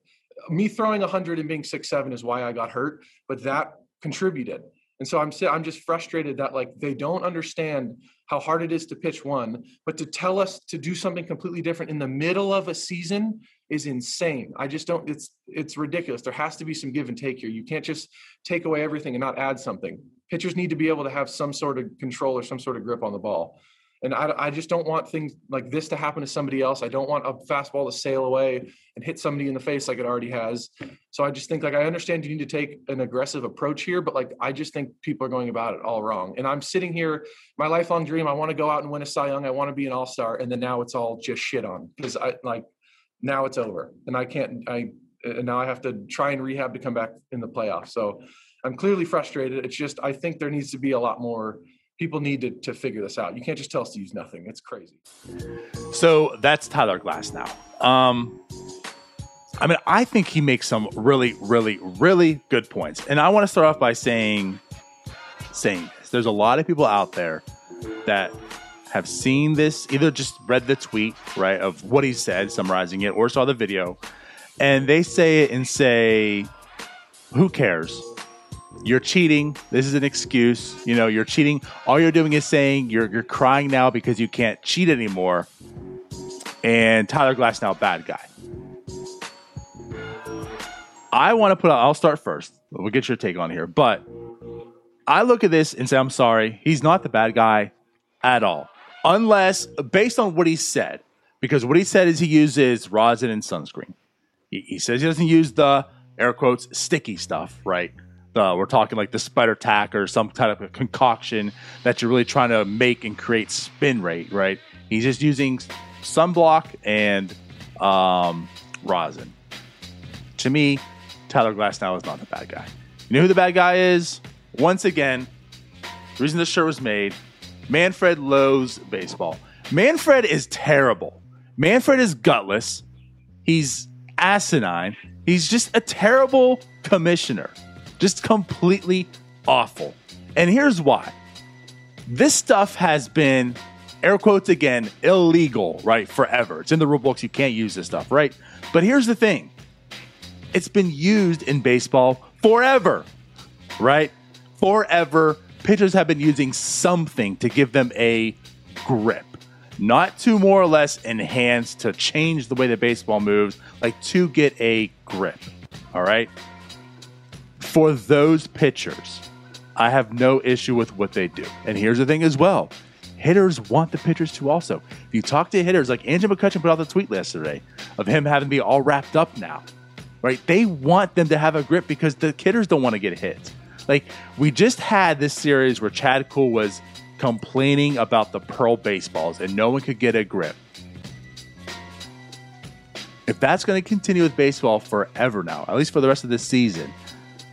Me throwing 100 and being six seven is why I got hurt, but that contributed. And so I'm I'm just frustrated that like they don't understand how hard it is to pitch one, but to tell us to do something completely different in the middle of a season is insane. I just don't. It's it's ridiculous. There has to be some give and take here. You can't just take away everything and not add something. Pitchers need to be able to have some sort of control or some sort of grip on the ball. And I, I just don't want things like this to happen to somebody else. I don't want a fastball to sail away and hit somebody in the face like it already has. So I just think like I understand you need to take an aggressive approach here, but like I just think people are going about it all wrong. And I'm sitting here, my lifelong dream. I want to go out and win a Cy Young. I want to be an All Star, and then now it's all just shit on because I like now it's over, and I can't. I and now I have to try and rehab to come back in the playoffs. So I'm clearly frustrated. It's just I think there needs to be a lot more people need to, to figure this out. You can't just tell us to use nothing. It's crazy. So that's Tyler Glasnow. Um, I mean, I think he makes some really, really, really good points. And I want to start off by saying, saying this. There's a lot of people out there that have seen this, either just read the tweet, right, of what he said, summarizing it, or saw the video, and they say it and say, who cares? You're cheating. This is an excuse. You know, you're cheating. All you're doing is saying you're you're crying now because you can't cheat anymore. And Tyler Glasnow bad guy. I want to put. out, I'll start first. We'll get your take on here, but I look at this and say, I'm sorry. He's not the bad guy at all, unless based on what he said. Because what he said is he uses rosin and sunscreen. He, he says he doesn't use the air quotes sticky stuff, right? Uh, we're talking like the spider tack or some type of concoction that you're really trying to make and create spin rate, right? He's just using sunblock and um, rosin. To me, Tyler Glasnow is not the bad guy. You know who the bad guy is? Once again, the reason this shirt was made, Manfred loathes baseball. Manfred is terrible. Manfred is gutless. He's asinine. He's just a terrible commissioner. Just completely awful. And here's why. This stuff has been air quotes again illegal, right? Forever. It's in the rule books. You can't use this stuff, right? But here's the thing. It's been used in baseball forever, right? Forever. Pitchers have been using something to give them a grip not to more or less enhance to change the way the baseball moves, like to get a grip. All right. For those pitchers, I have no issue with what they do. And here's the thing as well hitters want the pitchers to also. If you talk to hitters, like Andrew McCutchen put out the tweet yesterday of him having to be all wrapped up now, right? They want them to have a grip because the hitters don't want to get hit. Like we just had this series where Chad Kuhl was complaining about the pearl baseballs and no one could get a grip. If that's going to continue with baseball forever now, at least for the rest of this season,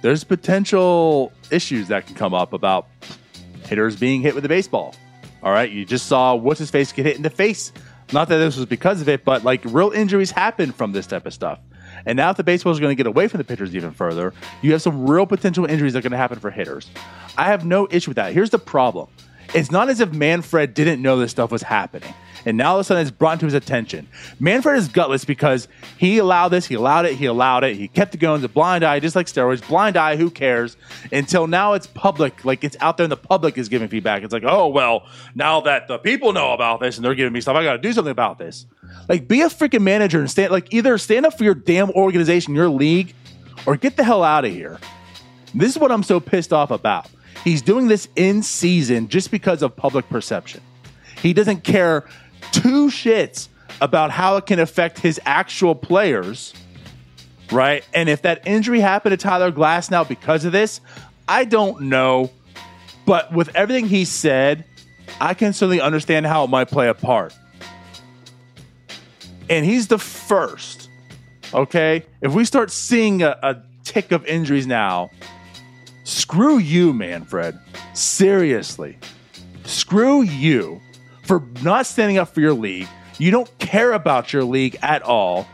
there's potential issues that can come up about hitters being hit with the baseball. All right, you just saw what's his face get hit in the face. Not that this was because of it, but like real injuries happen from this type of stuff. And now, if the baseball is going to get away from the pitchers even further, you have some real potential injuries that are going to happen for hitters. I have no issue with that. Here's the problem it's not as if Manfred didn't know this stuff was happening. And now all of a sudden it's brought to his attention. Manfred is gutless because he allowed this, he allowed it, he allowed it, he kept it going. A blind eye, just like steroids. Blind eye, who cares? Until now it's public, like it's out there and the public is giving feedback. It's like, oh, well, now that the people know about this and they're giving me stuff, I got to do something about this. Like, be a freaking manager and stand, like, either stand up for your damn organization, your league, or get the hell out of here. This is what I'm so pissed off about. He's doing this in season just because of public perception. He doesn't care two shits about how it can affect his actual players, right? And if that injury happened to Tyler Glasnow because of this, I don't know. But with everything he said, I can certainly understand how it might play a part. And he's the first, okay? If we start seeing a, a tick of injuries now, Screw you, Manfred. Seriously. Screw you for not standing up for your league. You don't care about your league at all.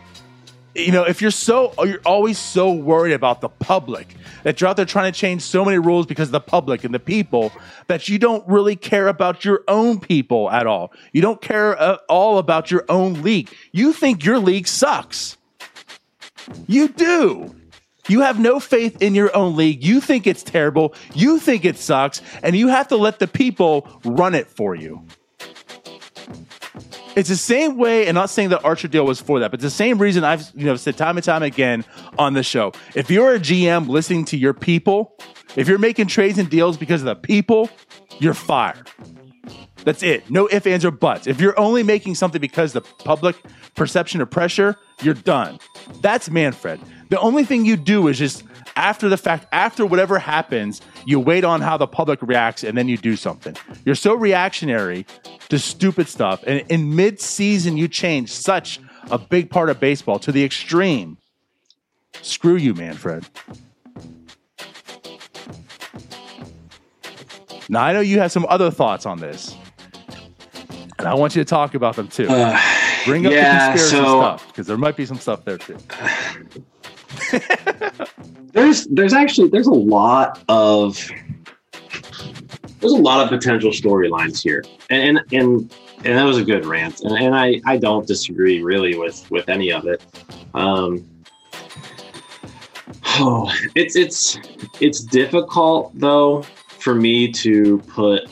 You know, if you're so, you're always so worried about the public that you're out there trying to change so many rules because of the public and the people that you don't really care about your own people at all. You don't care at all about your own league. You think your league sucks. You do. You have no faith in your own league. You think it's terrible. You think it sucks, and you have to let the people run it for you. It's the same way, and not saying that Archer deal was for that, but it's the same reason I've you know said time and time again on the show. If you're a GM listening to your people, if you're making trades and deals because of the people, you're fired. That's it. No ifs, ands, or buts. If you're only making something because the public perception or pressure, you're done. That's Manfred. The only thing you do is just after the fact, after whatever happens, you wait on how the public reacts and then you do something. You're so reactionary to stupid stuff. And in mid season, you change such a big part of baseball to the extreme. Screw you, Manfred. Now, I know you have some other thoughts on this, and I want you to talk about them too. Uh, Bring up yeah, the conspiracy so, stuff because there might be some stuff there too. *sighs* *laughs* there's there's actually there's a lot of there's a lot of potential storylines here, and and and, and that was a good rant, and, and I I don't disagree really with with any of it. Um, oh, it's it's it's difficult though for me to put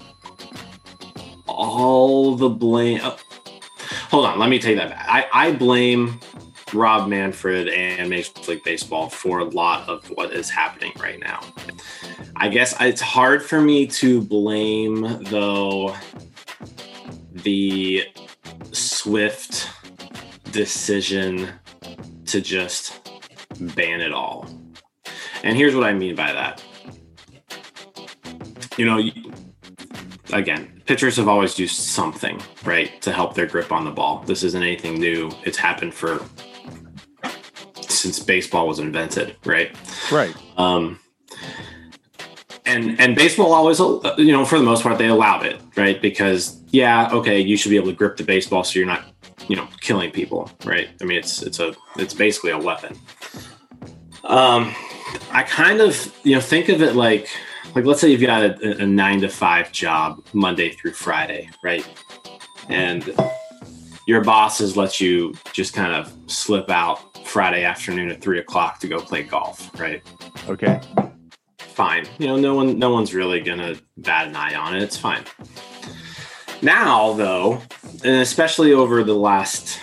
all the blame. Oh, hold on, let me take that back. I I blame Rob Manfred and Major League Baseball for a lot of what is happening right now. I guess it's hard for me to blame, though, the swift decision to just ban it all. And here's what I mean by that. You know, again, pitchers have always used something, right, to help their grip on the ball. This isn't anything new. It's happened for since baseball was invented, right? Right. Um, and and baseball always, you know, for the most part, they allowed it, right? Because yeah, okay, you should be able to grip the baseball, so you're not you know, killing people, right? I mean, it's it's a it's basically a weapon. Um, I kind of you know think of it like like let's say you've got a, a nine to five job Monday through Friday, right? And your bosses let you just kind of slip out Friday afternoon at three o'clock to go play golf, right? Okay. Fine. You know, no one no one's really gonna bat an eye on it. It's fine. Now though, and especially over the last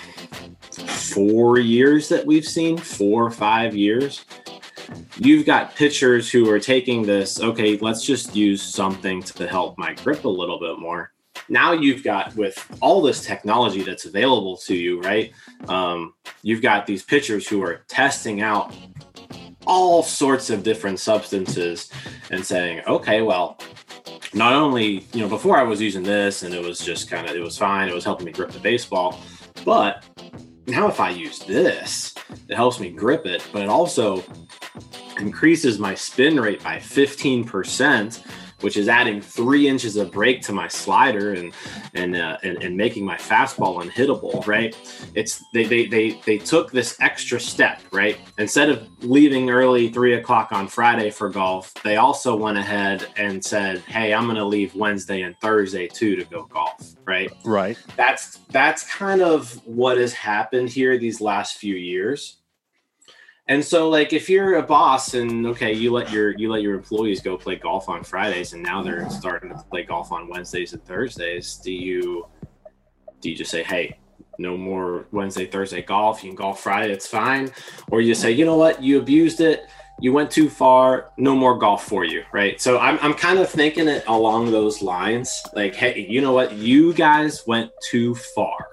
four years that we've seen, four or five years, you've got pitchers who are taking this, okay, let's just use something to help my grip a little bit more. Now you've got with all this technology that's available to you, right? Um, you've got these pitchers who are testing out all sorts of different substances and saying, okay, well, not only, you know, before I was using this and it was just kind of, it was fine, it was helping me grip the baseball, but now if I use this, it helps me grip it, but it also increases my spin rate by 15%, which is adding three inches of break to my slider and and uh, and, and making my fastball unhittable. Right? It's they, they they they took this extra step. Right? Instead of leaving early three o'clock on Friday for golf, they also went ahead and said, "Hey, I'm going to leave Wednesday and Thursday too to go golf." Right? Right. That's that's kind of what has happened here these last few years. And so like if you're a boss and okay, you let your you let your employees go play golf on Fridays and now they're starting to play golf on Wednesdays and Thursdays, do you do you just say, "Hey, no more Wednesday, Thursday golf. You can golf Friday, it's fine." Or you say, "You know what? You abused it. You went too far. No more golf for you." Right? So I'm I'm kind of thinking it along those lines. Like, "Hey, you know what? You guys went too far."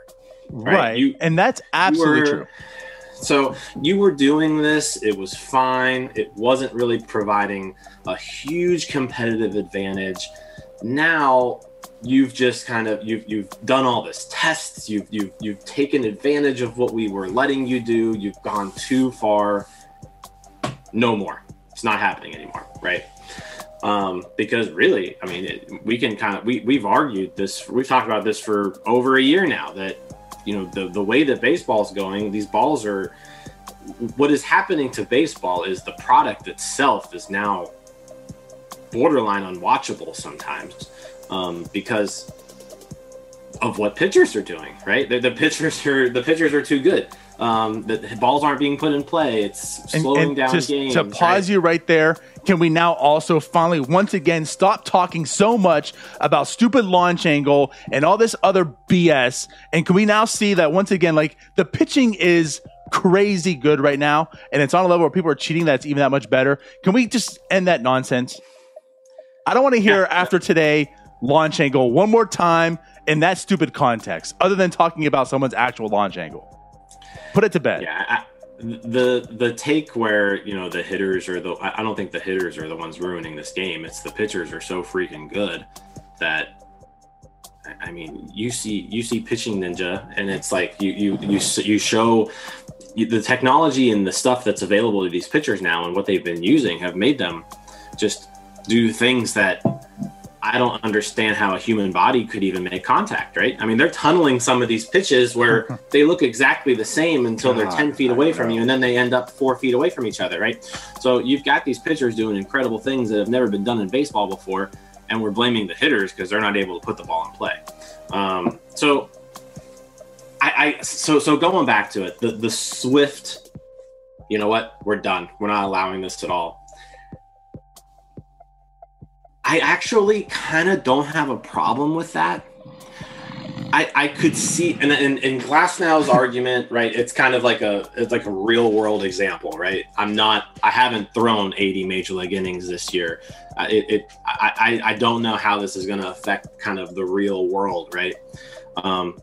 Right. You- and that's absolutely were- true. So you were doing this, it was fine. It wasn't really providing a huge competitive advantage. Now you've just kind of you've you've done all this tests, you've you've you've taken advantage of what we were letting you do, you've gone too far. No more. It's not happening anymore, right? Um, because really, I mean, it, we can kind of we we've argued this, we've talked about this for over a year now that you know the the way that baseball's going these balls are what is happening to baseball is the product itself is now borderline unwatchable sometimes um, because of what pitchers are doing right? The, the *laughs* pitchers are the pitchers are too good um, the, the balls aren't being put in play it's slowing and down to, games to right? pause you right there, can we now also finally, once again, stop talking so much about stupid launch angle and all this other BS? And can we now see that once again, like the pitching is crazy good right now, and it's on a level where people are cheating that's even that much better? Can we just end that nonsense? I don't want to hear after today launch angle one more time in that stupid context, other than talking about someone's actual launch angle. Put it to bed. Yeah, I, the the take where you know the hitters are the I don't think the hitters are the ones ruining this game. It's the pitchers are so freaking good that I- I mean you see you see pitching ninja and it's like you you you you show the technology and the stuff that's available to these pitchers now and what they've been using have made them just do things that I don't understand how a human body could even make contact, right? I mean, they're tunneling some of these pitches where *laughs* they look exactly the same until they're 10 feet away from you, and then they end up four feet away from each other, right? So you've got these pitchers doing incredible things that have never been done in baseball before, and we're blaming the hitters because they're not able to put the ball in play. Um, so, I, I so so going back to it, the the swift, you know what? We're done. We're not allowing this at all. I actually kind of don't have a problem with that. I, I could see and in, Glasnow's argument, right? It's kind of like a it's like a real world example, right? I'm not I haven't thrown 80 major league innings this year. Uh, it, it I, I don't know how this is going to affect kind of the real world, right? Um,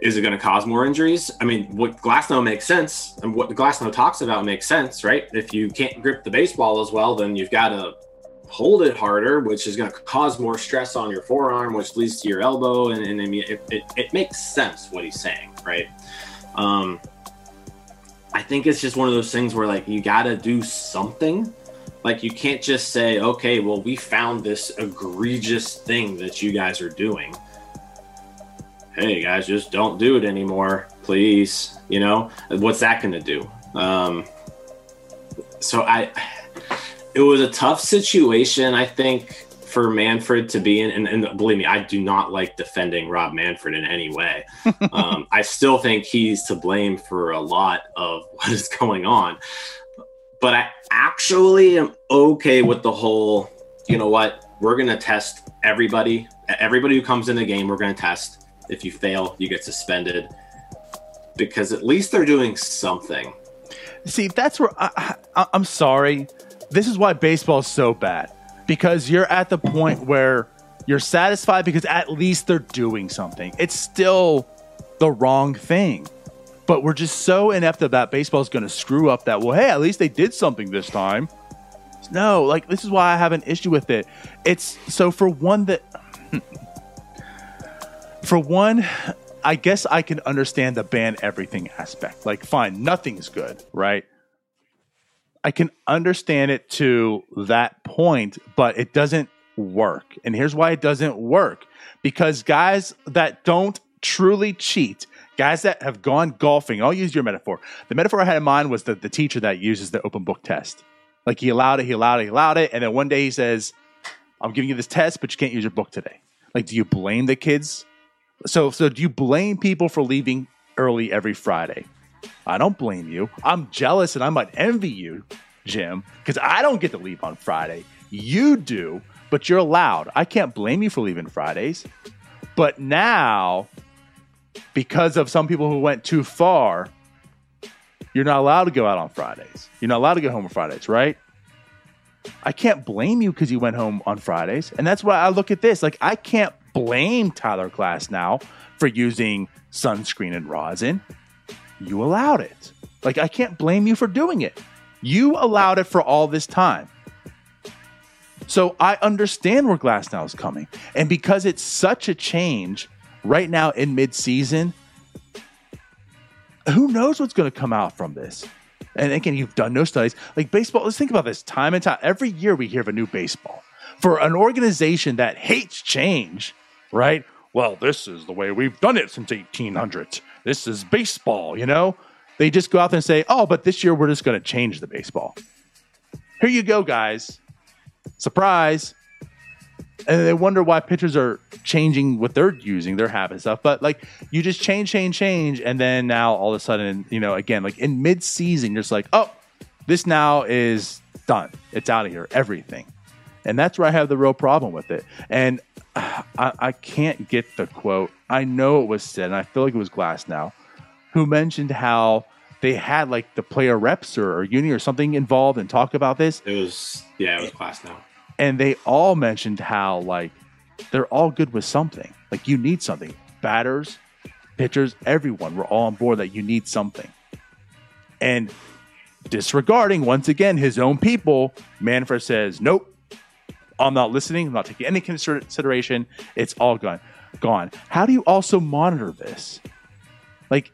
is it going to cause more injuries? I mean, what Glasnow makes sense, and what the Glasnow talks about makes sense, right? If you can't grip the baseball as well, then you've got to hold it harder, which is going to cause more stress on your forearm, which leads to your elbow. And, and I mean, it, it, it makes sense what he's saying, right? Um, I think it's just one of those things where like you got to do something. Like you can't just say, okay, well, we found this egregious thing that you guys are doing. hey guys, just don't do it anymore, please. You know, what's that going to do? Um, so I, it was a tough situation, I think, for Manfred to be in. And, and believe me, I do not like defending Rob Manfred in any way. *laughs* um, I still think he's to blame for a lot of *laughs* what is going on. But I actually am okay with the whole, you know what, we're going to test everybody. Everybody who comes in the game, we're going to test. If you fail, you get suspended. Because at least they're doing something. See, that's where I, I, I'm sorry. This is why baseball is so bad because you're at the point where you're satisfied because at least they're doing something. It's still the wrong thing. But we're just so inept that baseball is going to screw up that, well, hey, at least they did something this time. No, like, this is why I have an issue with it. It's so for one that, *laughs* for one, I guess I can understand the ban everything aspect. Like, fine, nothing's good, right? I can understand it to that point, but it doesn't work. And here's why it doesn't work because guys that don't truly cheat, guys that have gone golfing, I'll use your metaphor. The metaphor I had in mind was the, the teacher that uses the open book test. Like he allowed it, he allowed it, he allowed it. And then one day he says, I'm giving you this test, but you can't use your book today. Like, do you blame the kids? So, so do you blame people for leaving early every Friday? I don't blame you. I'm jealous and I might envy you, Jim, because I don't get to leave on Friday. You do, but you're allowed. I can't blame you for leaving Fridays. But now, because of some people who went too far, you're not allowed to go out on Fridays. You're not allowed to go home on Fridays, right? I can't blame you because you went home on Fridays. And that's why I look at this. Like, I can't blame Tyler Glasnow for using sunscreen and rosin you allowed it. Like, I can't blame you for doing it. You allowed it for all this time. So I understand where Glasnow is coming. And because it's such a change right now in midseason, who knows what's going to come out from this? And again, you've done no studies. Like baseball, let's think about this time and time. Every year we hear of a new baseball. For an organization that hates change, right? Well, this is the way we've done it since 1800 this is baseball, you know? They just go out there and say, oh, but this year we're just going to change the baseball. Here you go, guys. Surprise. And they wonder why pitchers are changing what they're using, their habit stuff. But like you just change, change, change. And then now all of a sudden, you know, again, like in mid season, you're just like, oh, this now is done. It's out of here, everything. And that's where I have the real problem with it. And *sighs* I, I can't get the quote. I know it was said, and I feel like it was Glasnow, who mentioned how they had like the player reps or, or uni or something involved and talk about this. It was yeah, it was Glasnow. And they all mentioned how like they're all good with something. Like you need something. Batters, pitchers, everyone, we're all on board that you need something. And disregarding once again his own people, Manfred says, Nope, I'm not listening. I'm not taking any consideration. It's all gone. Gone. How do you also monitor this? Like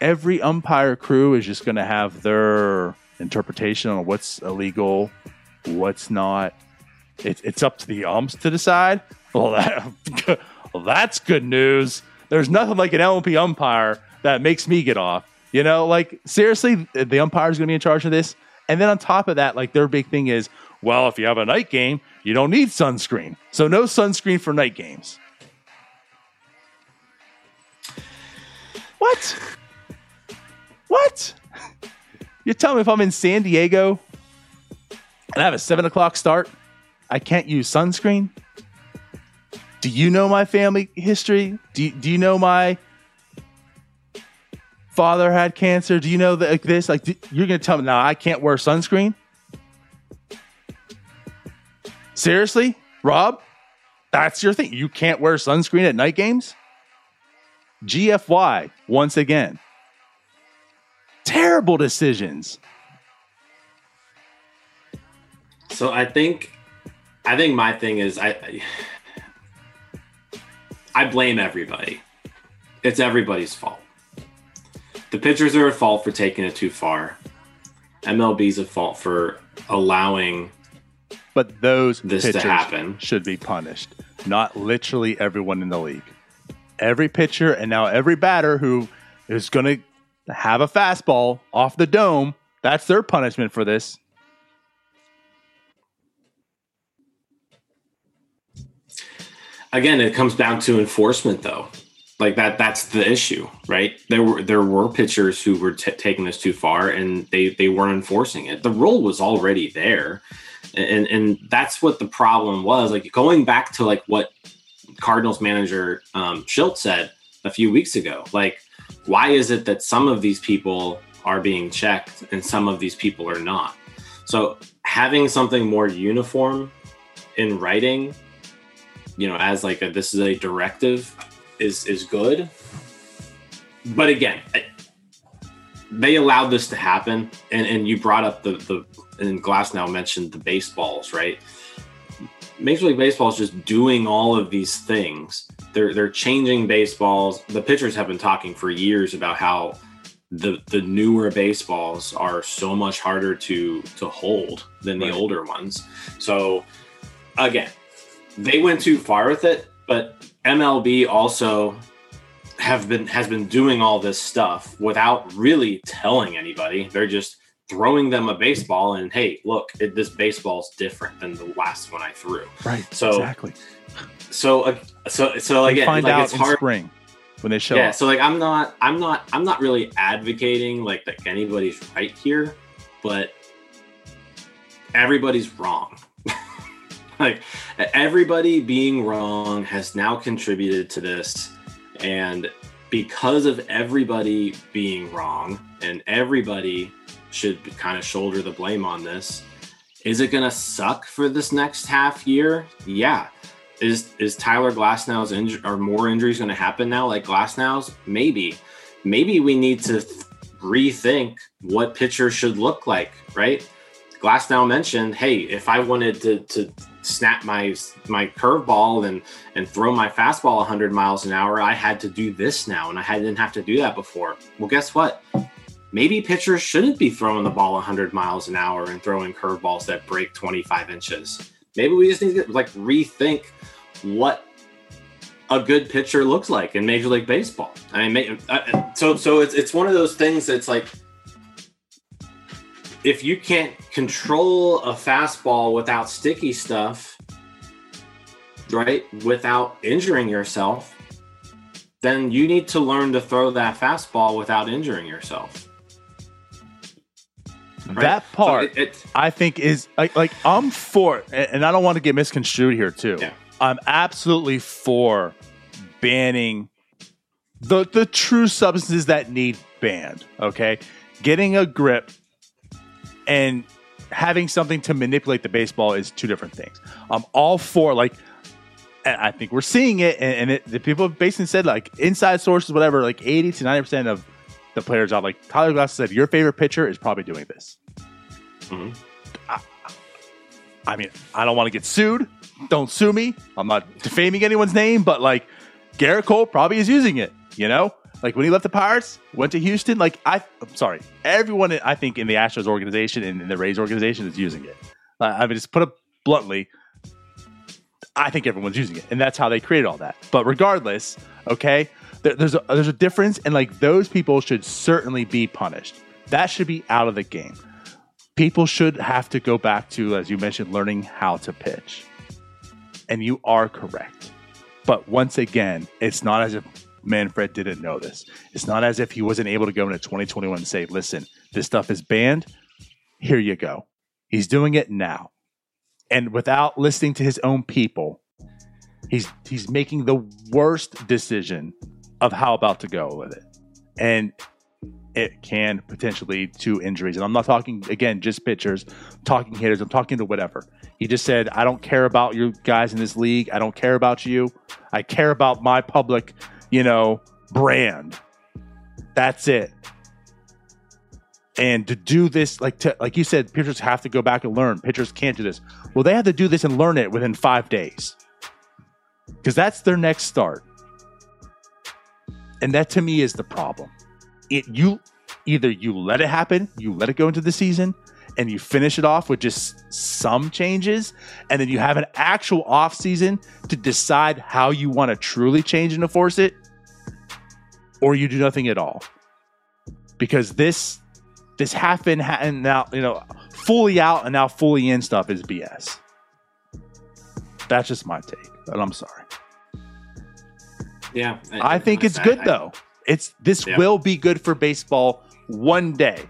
every umpire crew is just going to have their interpretation on what's illegal, what's not. It, it's up to the umps to decide. Well, that, *laughs* well, that's good news. There's nothing like an LMP umpire that makes me get off. You know, like seriously, the umpire is going to be in charge of this. And then on top of that, like their big thing is, well, if you have a night game, you don't need sunscreen. So no sunscreen for night games. What? What? You tell me if I'm in San Diego and I have a seven o'clock start, I can't use sunscreen? Do you know my family history? Do you, do you know my father had cancer? Do you know that like this? Like you're gonna tell me now I can't wear sunscreen? Seriously, Rob? That's your thing. You can't wear sunscreen at night games? GFY once again. Terrible decisions. So I think I think my thing is I I blame everybody. It's everybody's fault. The pitchers are at fault for taking it too far. MLB's at fault for allowing but those this to happen should be punished. Not literally everyone in the league. every pitcher and now every batter who is going to have a fastball off the dome, that's their punishment for this. Again, it comes down to enforcement, though. Like that, that's the issue, right? There were there were pitchers who were t- taking this too far, and they they weren't enforcing it. The rule was already there, and and that's what the problem was. Like going back to like what Cardinals manager um, Shildt said a few weeks ago. Like, why is it that some of these people are being checked and some of these people are not? So having something more uniform in writing, you know, as like a, this is a directive, is is good. But again, they allowed this to happen, and and you brought up the the and Glasnow mentioned the baseballs, right? Major League Baseball is just doing all of these things. They're they're changing baseballs. The pitchers have been talking for years about how the the newer baseballs are so much harder to to hold than the right. older ones. So again, they went too far with it, but MLB also have been has been doing all this stuff without really telling anybody. They're just throwing them a baseball and hey, look, it, this baseball's different than the last one I threw. Right. So exactly. So uh, so so again, find like out it's in hard. spring when they show yeah, up. so like I'm not I'm not I'm not really advocating like that anybody's right here, but everybody's wrong. *laughs* like everybody being wrong has now contributed to this and because of everybody being wrong and everybody should kind of shoulder the blame on this. Is it going to suck for this next half year? Yeah. Is is Tyler Glasnow's injury or more injuries going to happen now like Glasnow's? Maybe. Maybe we need to th- rethink what pitchers should look like, right? Glasnow mentioned, hey, if I wanted to to snap my my curveball and and throw my fastball 100 miles an hour, I had to do this now, and I didn't have to do that before. Well, guess what? maybe pitchers shouldn't be throwing the ball 100 miles an hour and throwing curveballs that break 25 inches. Maybe we just need to like rethink what a good pitcher looks like in Major League Baseball. I mean, uh, so so it's it's one of those things that's like if you can't control a fastball without sticky stuff, right, without injuring yourself, then you need to learn to throw that fastball without injuring yourself. Right? That part, so it, I think, is like, like I'm for, and I don't want to get misconstrued here too. Yeah. I'm absolutely for banning the the true substances that need banned. Okay, getting a grip and having something to manipulate the baseball is two different things. I'm all for like. I think we're seeing it, and, and it, the people have basically said like inside sources, whatever, like 80 to 90 percent of the players out. Like Tyler Glass said, your favorite pitcher is probably doing this. Mm-hmm. I, I mean, I don't want to get sued. Don't sue me. I'm not defaming anyone's name, but like Gerrit Cole probably is using it. You know, like when he left the Pirates, went to Houston. Like I, I'm sorry, everyone I think in the Astros organization and in the Rays organization is using it. Uh, I mean, just put it bluntly, I think everyone's using it, and that's how they created all that. But regardless, okay, there, there's a, there's a difference, and like those people should certainly be punished. That should be out of the game. People should have to go back to, as you mentioned, learning how to pitch. And you are correct. But once again, it's not as if Manfred didn't know this. It's not as if he wasn't able to go into 2021 and say, listen, this stuff is banned. Here you go. He's doing it now. And without listening to his own people, he's he's making the worst decision of how about to go with it. And it can potentially lead to injuries. And I'm not talking again just pitchers, talking hitters, I'm talking to whatever. He just said, I don't care about you guys in this league. I don't care about you. I care about my public, you know, brand. That's it. And to do this, like to, like you said, pitchers have to go back and learn. Pitchers can't do this. Well, they have to do this and learn it within five days, because that's their next start. And that to me is the problem. It you either you let it happen, you let it go into the season, and you finish it off with just some changes, and then you have an actual off season to decide how you want to truly change and enforce it, or you do nothing at all. Because this this half in ha- and now you know fully out and now fully in stuff is BS. That's just my take, and I'm sorry. Yeah, I think it's good I- though. It's this Yeah. will be good for baseball one day.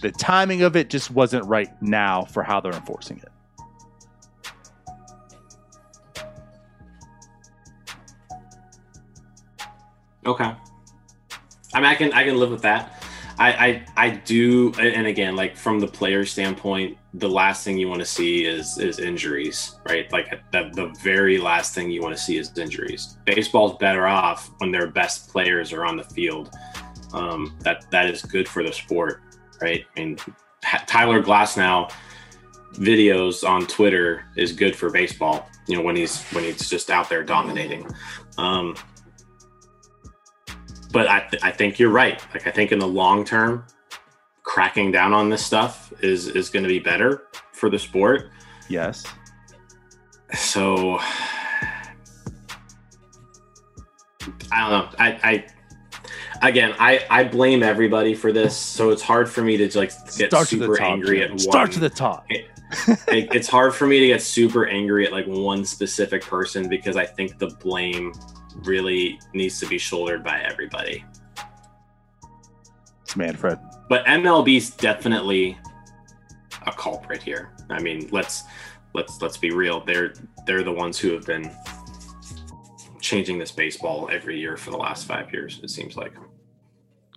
The timing of it just wasn't right now for how they're enforcing it. Okay. I mean, I can I can live with that. I I, I do, and again, like from the player standpoint, the last thing you want to see is is injuries, right? Like the the very last thing you want to see is injuries. Baseball's better off when their best players are on the field. Um, that that is good for the sport, right? I mean, Tyler Glasnow videos on Twitter is good for baseball. You know, when he's when he's just out there dominating. Um, but I, th- I think you're right. Like I think in the long term, cracking down on this stuff is is going to be better for the sport. Yes. So I don't know. I, I again, I I blame everybody for this. So it's hard for me to like get Start to the super top. angry at one. Start to the top. it, it's hard for me to get super angry at like one specific person because I think the blame really needs to be shouldered by everybody. It's Manfred. But MLB's definitely a culprit here. I mean, let's let's let's be real. They're they're the ones who have been changing this baseball every year for the last five years. It seems like.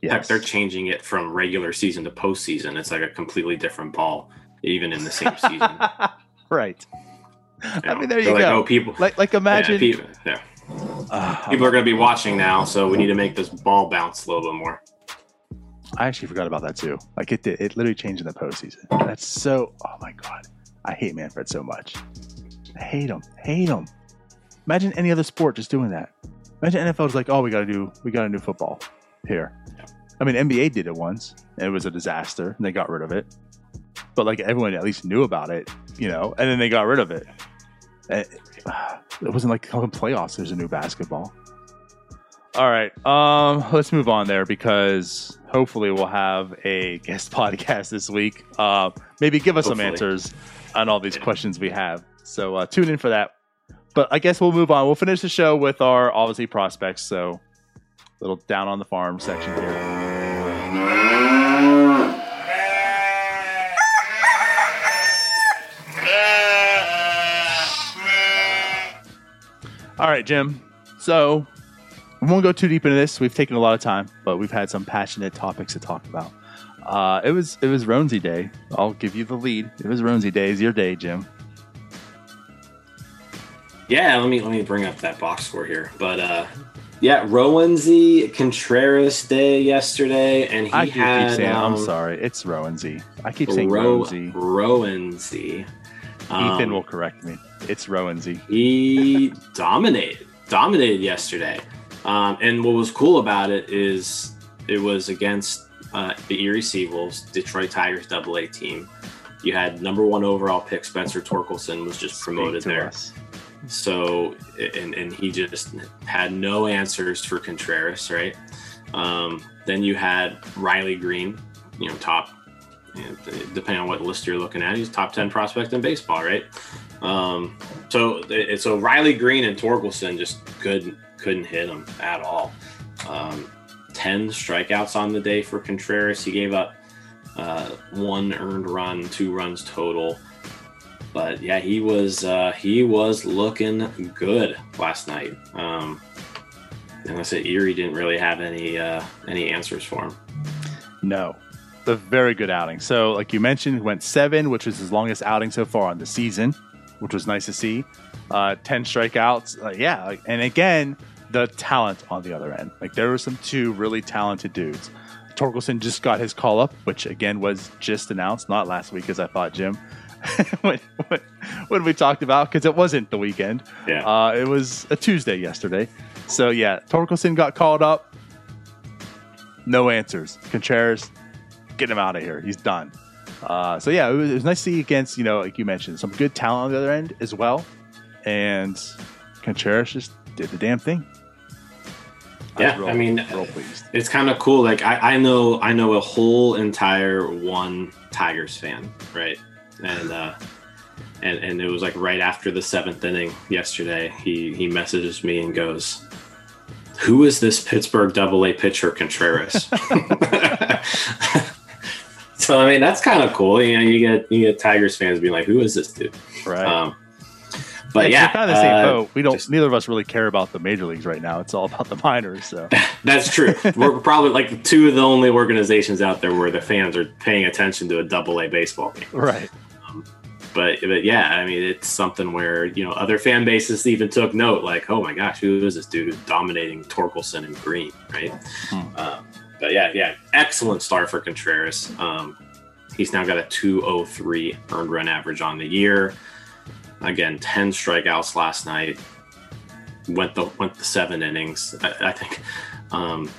Heck, they're changing it from regular season to postseason. It's like a completely different ball, even in the same season. *laughs* right. You I mean, there you like, go. Oh, people. Like, like imagine. Yeah, people, yeah. Ah, *sighs* people are going to be watching now, so we need to make this ball bounce a little bit more. I actually forgot about that too. Like it did. It literally changed in the postseason. That's so. Oh my god. I hate Manfred so much. I hate him. Hate him. Imagine any other sport just doing that. Imagine NFL NFL's like, oh, we got to do, we got to do football here. I mean, NBA did it once, and it was a disaster, and they got rid of it. But like everyone at least knew about it, you know, and then they got rid of it. It wasn't like coming playoffs. There's a new basketball. All right, um, let's move on there because hopefully we'll have a guest *laughs* podcast this week. Uh, maybe give us some answers on all these questions we have. So uh, tune in for that. But I guess we'll move on. We'll finish the show with our obviously prospects. So little down on the farm section here. All right, Jim. So we won't go too deep into this. We've taken a lot of time, but we've had some passionate topics to talk about. Uh, it was it was Roansy Day. I'll give you the lead. It was Roansy Day. It's your day, Jim. Yeah, let me let me bring up that box score here. But uh yeah, Rowanzy Contreras Day yesterday, and he I had saying I'm um, sorry. It's Rowansy. I keep saying Ro- Rowansy. Rowanzy. Ethan Um, will correct me. It's Rowansy. he dominated dominated yesterday um, and what was cool about it is it was against uh, the erie seawolves detroit tigers double a team you had number one overall pick spencer torkelson was just promoted there us. so and, and he just had no answers for contreras right um, then you had riley greene you know top depending on what list you're looking at he's top 10 prospect in baseball right um, so so riley greene and torkelson just couldn't couldn't hit him at all um, 10 strikeouts on the day for contreras he gave up uh, one earned run two runs total but yeah, he was uh, he was looking good last night. Um, and I said Erie didn't really have any uh, any answers for him. No. A very good outing. So, like you mentioned, went seven, which was his longest outing so far on the season, which was nice to see. Uh, 10 strikeouts. Uh, yeah. Like, and again, the talent on the other end. Like, there were some two really talented dudes. Torkelson just got his call up, which again was just announced, not last week, as I thought, Jim, *laughs* when, when, when we talked about, because it wasn't the weekend. Yeah, Uh, it was a Tuesday yesterday. So yeah, Torkelson got called up. No answers. Contreras, get him out of here. He's done. Uh, so yeah, it was, it was nice to see against you know like you mentioned some good talent on the other end as well, and Contreras just did the damn thing. I Yeah, I mean, real pleased. it's kind of cool. Like I, I know I know a whole entire one Tigers fan, right? And uh and and it was like right after the seventh inning yesterday. He he messages me and goes, "Who is this Pittsburgh Double A pitcher Contreras?" *laughs* *laughs* so I mean that's kind of cool. You know, you get you get Tigers fans being like, "Who is this dude?" Right. Um, but yeah, kind of the same uh, boat. We don't. just- neither of us really care about the major leagues right now. It's all about the minors. So *laughs* That's true. We're probably like two of the only organizations out there where the fans are paying attention to a double A baseball game. right. But but yeah, I mean it's something where, you know, other fan bases even took note, like, oh my gosh, who is this dude who's dominating Torkelson and Greene, right? Hmm. Um, but yeah, yeah, excellent start for Contreras. Um, he's now got a 203 earned run average on the year. Again, 10 strikeouts last night. Went the went the seven innings. I, I think um,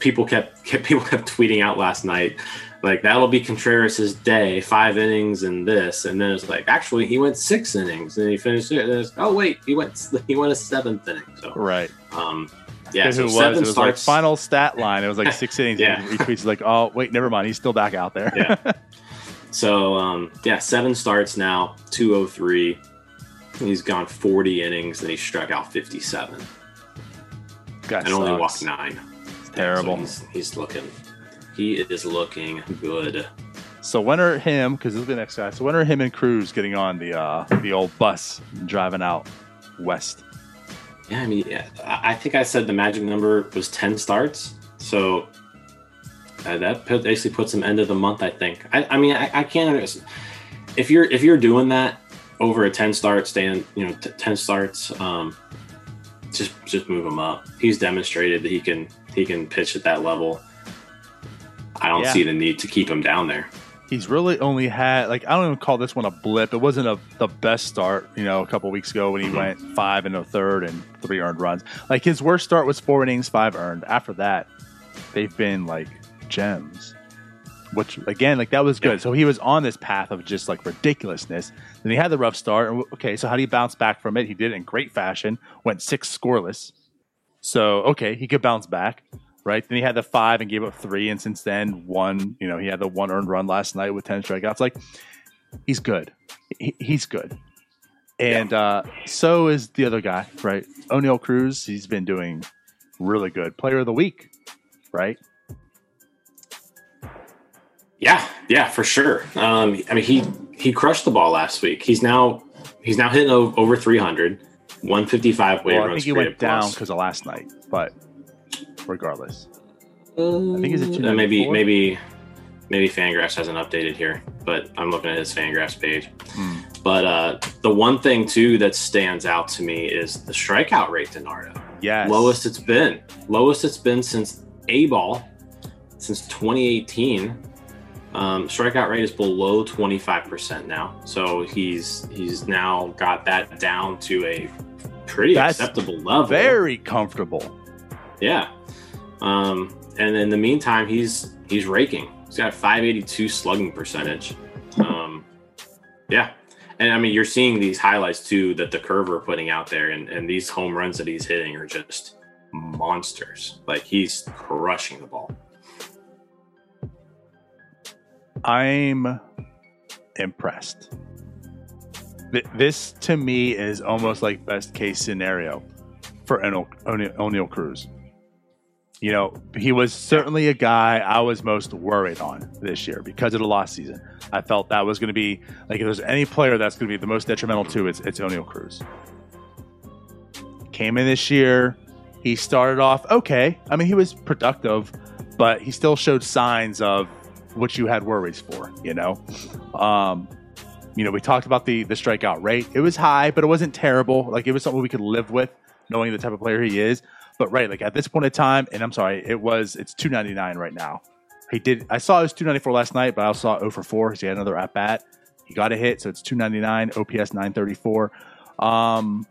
people kept, kept *laughs* people kept tweeting out last night like that'll be Contreras' day, five innings and this, and then it's like actually he went six innings and he finished it. And it's, oh wait, he went *laughs* he went a seventh inning. So Right. um, yeah, so who it was? It was starts. like final stat line. It was like six *laughs* innings. Yeah. He tweets like, "Oh wait, never mind. He's still back out there." Yeah. *laughs* So um, yeah, seven starts now, two oh three. He's gone forty innings and he struck out fifty seven and only walked sucks. nine. Terrible. So he's, he's looking. He is looking good. So when are him? Because this be the next guy. So when are him and Cruz getting on the uh, the old bus and driving out west? Yeah, I mean, I think I said the magic number was 10 starts. So uh, that put, basically puts him end of the month, I think. I, I mean, I, I can't understand. If you're if you're doing that over a 10 start, staying, you know, t- 10 starts, um, just just move him up. He's demonstrated that he can he can pitch at that level. I don't Yeah. see the need to keep him down there. He's really only had like I don't even call this one a blip. It wasn't a the best start, you know, a couple weeks ago when he went mm-hmm. five and a third and three earned runs. Like his worst start was four innings, five earned. After that, they've been like gems. Which again, like that was good. Yeah. So he was on this path of just like ridiculousness. Then he had the rough start. And okay, so how do you bounce back from it? He did it in great fashion. Went six scoreless. So okay, he could bounce back, right? Then he had the five and gave up three, and since then one. You know, he had the one earned run last night with ten strikeouts. Like he's good. He, he's good, and uh, so is the other guy, right? Oneil Cruz. He's been doing really good. Player of the week, right? Yeah, yeah, for sure. Um, I mean, he he crushed the ball last week. He's now he's now hitting over 300, 155 weight Well, I think he went down because of last night, but regardless, I think he's at Uh, maybe maybe maybe Fangraphs hasn't updated here, but I'm looking at his Fangraphs page. Hmm. But uh, the one thing too that stands out to me is the strikeout rate, DiNardo. yes, Lowest it's been, lowest it's been since A ball, since 2018. Um, strikeout rate is below 25% now, so he's he's now got that down to a pretty That's acceptable level. very comfortable. Yeah. Um, and in the meantime, he's he's raking. He's got 582 slugging percentage. Um, yeah. And I mean, you're seeing these highlights too that the curve are putting out there, and, and these home runs that he's hitting are just monsters. Like he's crushing the ball. I'm impressed. Th- This to me is almost like best case scenario for Oneil, Oneil Cruz. You know, he was certainly a guy I was most worried on this year because of the lost season. I felt that was going to be like if there's any player that's going to be the most detrimental to it's it's Oneil Cruz. Came in this year, he started off okay. I mean, he was productive, but he still showed signs of what you had worries for. You know, um, you know, we talked about the the strikeout rate. It was high, but it wasn't terrible. Like it was something we could live with, knowing the type of player he is. But right, like at this point in time, and I'm sorry, it was it's 299 right now. He did. I saw it was 294 last night, but I also saw 0 for 4. So he had another at bat. He got a hit, so it's 299. OPS 934. Um,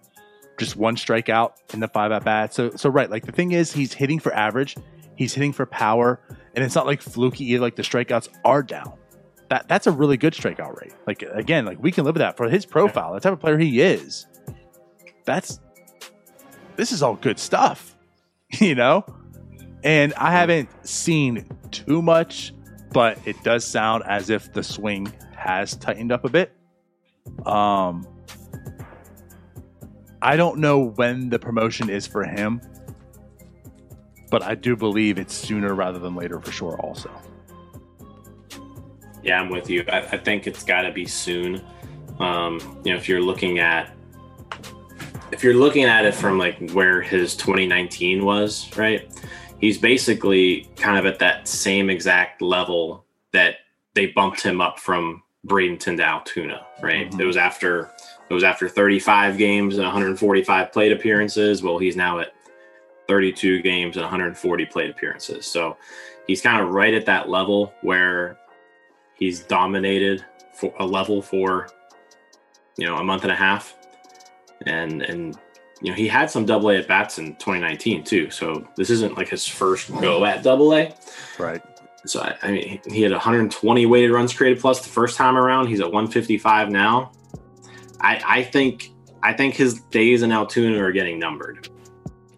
just one strikeout in the five at bats. So so right, like the thing is, he's hitting for average. He's hitting for power, and it's not like fluky. Either. Like the strikeouts are down. That that's a really good strikeout rate. Like again, like we can live with that for his profile, the type of player he is. That's this is all good stuff, *laughs* you know. And I haven't seen too much, but it does sound as if the swing has tightened up a bit. Um, I don't know when the promotion is for him, but I do believe it's sooner rather than later for sure. Also, Yeah, I'm with you. I, I think it's got to be soon. Um, you know, if you're looking at if you're looking at it from like where his 2019 was, right? He's basically kind of at that same exact level that they bumped him up from Bradenton to Altoona, right? Mhm. It was after it was after 35 games and 145 plate appearances. Well, he's now at 32 games and 140 plate appearances. So he's kind of right at that level where he's dominated for a level for you know a month and a half and and you know he had some double a at bats in 2019 too so this isn't like his first go at double a. Right? so I, I mean he had 120 weighted runs created plus the first time around. He's at 155 now. I i think i think his days in altoona are getting numbered.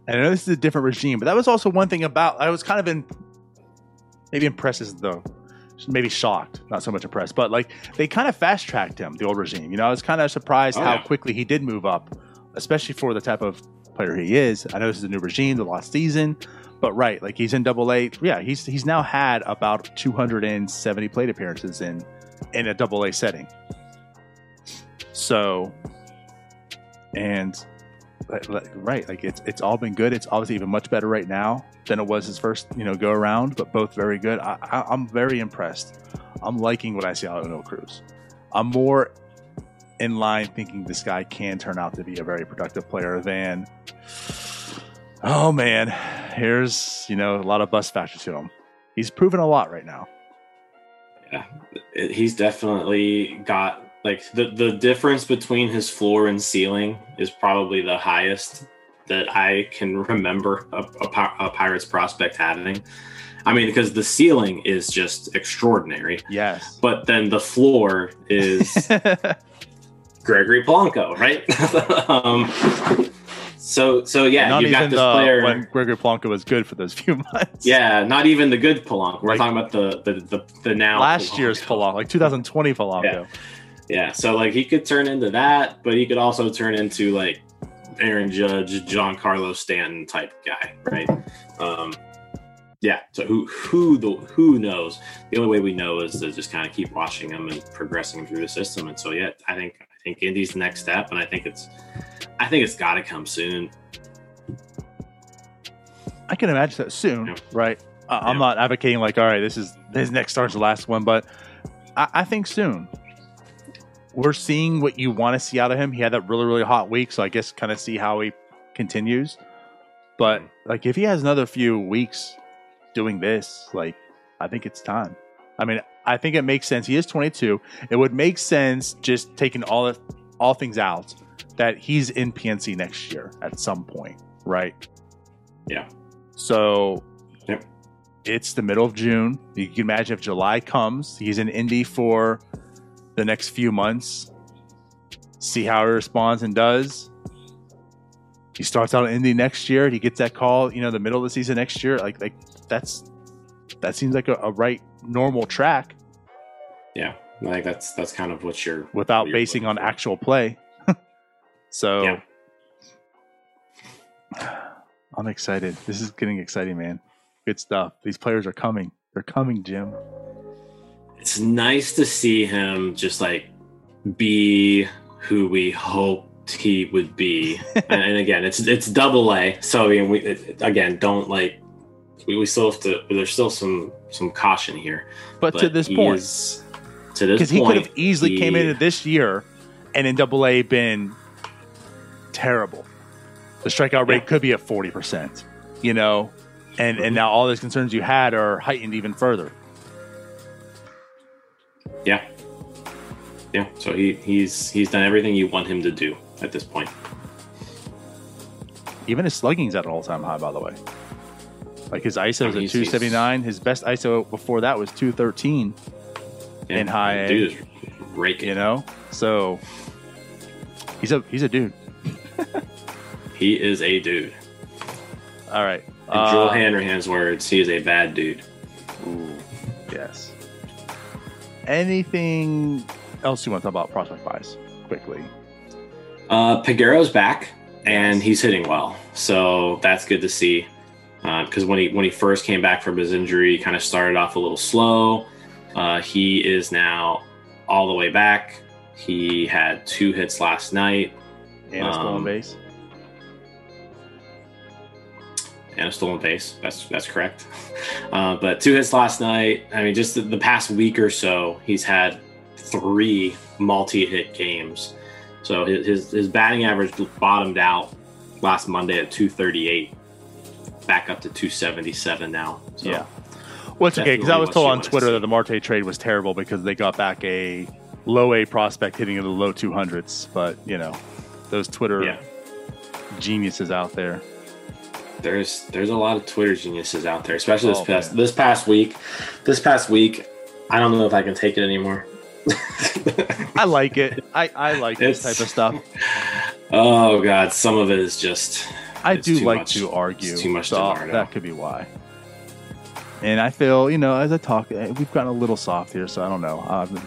And I know this is a different regime, but that was also one thing about I was kind of in maybe impressed is though maybe shocked, not so much impressed, but like they kind of fast tracked him, the old regime. You know, I was kind of surprised Oh, how yeah. quickly he did move up, especially for the type of player he is. I know this is a new regime, the last season, but right, like he's in double A. Yeah, he's he's now had about 270 plate appearances in in a double A setting. So and right like it's it's all been good. It's obviously even much better right now than it was his first you know go around but both very good. I, I, i'm very impressed. I'm liking what i see out of no cruz. I'm more in line thinking this guy can turn out to be a very productive player than oh man here's you know a lot of bust factor to him. He's proven a lot right now. Yeah he's definitely got like the the difference between his floor and ceiling is probably the highest that I can remember a, a, a Pirates prospect having. I mean, because the ceiling is just extraordinary, yes but then the floor is *laughs* Gregory Polanco, right? *laughs* um, so so yeah, not you got this the, player. when gregory Polanco was good for those *laughs* few months yeah, not even the good Polanco. We're Like- talking about the the the, the now last year's Polanco, like 2020 Polanco. Yeah. Yeah, so like he could turn into that, but he could also turn into like Aaron Judge, Giancarlo Stanton type guy, right? Um, yeah. So who who the who knows? The only way we know is to just kind of keep watching him and progressing through the system. And so yeah, I think I think Indy's the next step, and I think it's I think it's got to come soon. I can imagine that soon, Yeah. right? I'm not advocating like, all right, this is his next start's the last one, but I, I think soon. We're seeing what you want to see out of him. He had that really, really hot week, so I guess kind of see how he continues. But hmm. like, if he has another few weeks doing this, like, I think it's time. I mean, I think it makes sense. He is 22. It would make sense just taking all of, all things out that he's in PNC next year at some point, right? Yeah. So Yep. it's the middle of June. You can imagine if July comes, he's in Indy for the next few months. See how he responds and does. He starts out in Indy next year. He gets that call, you know, the middle of the season next year. Like, like that's that seems like a, a right normal track Yeah, I think that's that's kind of what you're without what you're basing on for. actual play. *laughs* so Yeah. I'm excited. This is getting exciting, man. Good stuff. These players are coming. They're coming, Jim. It's nice to see him just like be who we hoped he would be. *laughs* and, and again, it's it's double A. So I mean, we it, again don't like we, we still have to. There's still some some caution here. But, to this point, is- to this because he could have easily came he- into this year and in Double A been terrible. The strikeout rate Yeah. could be at forty percent. You know, and Mm-hmm. and now all those concerns you had are heightened even further. Yeah, yeah. So he he's he's done everything you want him to do at this point. Even his slugging's at an all time high, by the way. Like his ISO is mean, at two seventy nine. His best ISO before that was two thirteen. Yeah, In high dude is raking. You know, so he's a he's a dude. *laughs* He is a dude. All right. In Joel Uh, Hanrahan's words, he is a bad dude. Ooh, yes. Anything else you want to talk about prospect wise quickly? Uh, Peguero's back and he's hitting well, so that's good to see. Because when he when he first came back from his injury, he kind of started off a little slow. Uh, he is now all the way back. He had two hits last night And a stolen Um, base. And a stolen base. That's that's correct. *laughs* Uh, but two hits last night. I mean, just the, the past week or so, he's had three multi-hit games. So his his, his batting average bottomed out last Monday at 238, back up to 277 now. So, Yeah. Well, it's okay because I was told on Twitter that the Marte trade was terrible because they got back a low A prospect hitting in the low 200s. But, you know, those Twitter Yeah. geniuses out there. There's there's a lot of Twitter geniuses out there, especially this Oh, past man. this past week. This past week, I don't know if I can take it anymore. *laughs* I like it. I, I like this type of stuff. *laughs* oh God, some of it is just I do like much. to argue. It's too much to so narrow. That could be why. And I feel, you know, as I talk, eh, we've gotten a little soft here, so I don't know. I've been,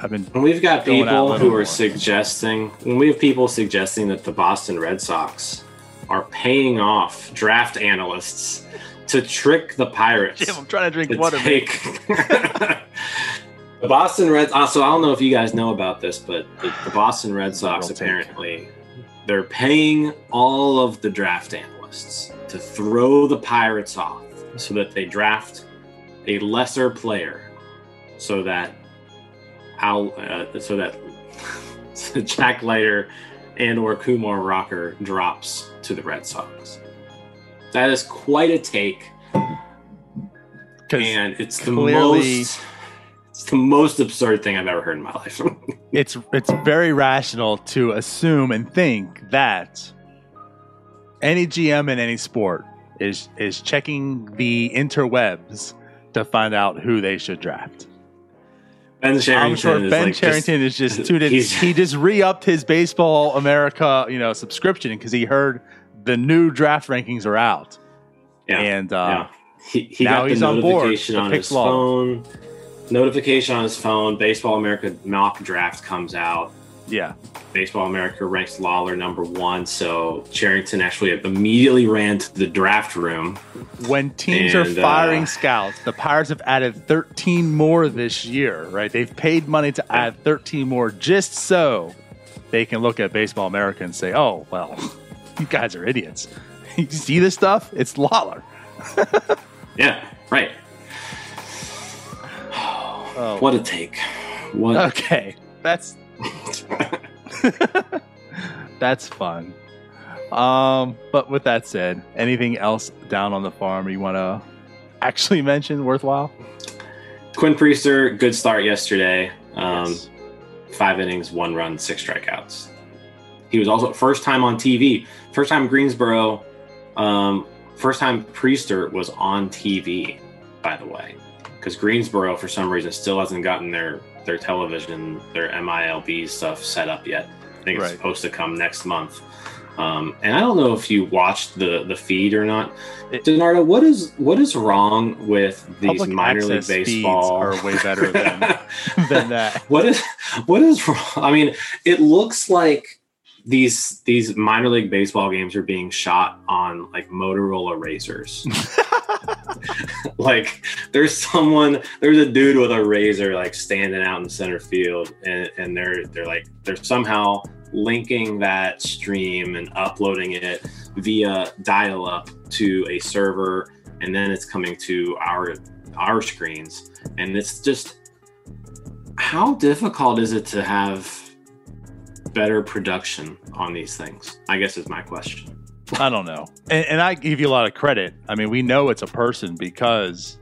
I've been When we've got Going out a people who are more. suggesting, when we have people suggesting that the Boston Red Sox are paying off draft analysts to trick the Pirates Jim, I'm trying to drink to water. man. take *laughs* the Boston Reds. Also, I don't know if you guys know about this, but the, the Boston Red Sox Real take. apparently they're paying all of the draft analysts to throw the Pirates off so that they draft a lesser player, so that Al, uh, so that *laughs* Jack Leiter and or Kumar Rocker drops to the Red Sox. That is quite a take. and it's the clearly- most it's the most absurd thing I've ever heard in my life. *laughs* it's it's very rational to assume and think that any GM in any sport is is checking the interwebs to find out who they should draft. Ben Cherington I'm sure is Ben like Cherington just, is just *laughs* he's- He just re-upped his Baseball America, you know, subscription because he heard the new draft rankings are out, yeah, and uh, yeah. He, he now got the he's on board notification on his phone. Notification on his phone. Baseball America mock draft comes out. Yeah, Baseball America ranks Lawlar number one. So Cherington actually immediately ran to the draft room. when teams And, are uh, firing scouts, the Pirates have added 13 more this year, right? They've paid money to add 13 more just so they can look at Baseball America and say, oh, well, *laughs* you guys are idiots. *laughs* you see this stuff? It's Lawlar. *laughs* Yeah, right. Oh, What a take. What? okay. That's *laughs* that's fun. Um, but with that said, anything else down on the farm you want to actually *laughs* mention worthwhile? Quinn Priester, good start yesterday. Um, Yes. Five innings, one run, six strikeouts. He was also first time on TV, first time Greensboro, um, first time Priester was on TV. By the way, because Greensboro for some reason still hasn't gotten their their television, their MILB stuff set up yet. I think it's Right. supposed to come next month. Um, and I don't know if you watched the the feed or not. It- DiNardo, what is what is wrong with these minor league baseball? are way better than *laughs* than that. what is what is wrong? I mean, it looks like these these minor league baseball games are being shot on like Motorola razors. *laughs* *laughs* like there's someone there's a dude with a razor like standing out in center field and, and they're they're like they're somehow linking that stream and uploading it via dial up to a server and then it's coming to our our screens and it's just how difficult is it to have better production on these things i guess is my question I don't know. And, and I give you a lot of credit. I mean, we know it's a person because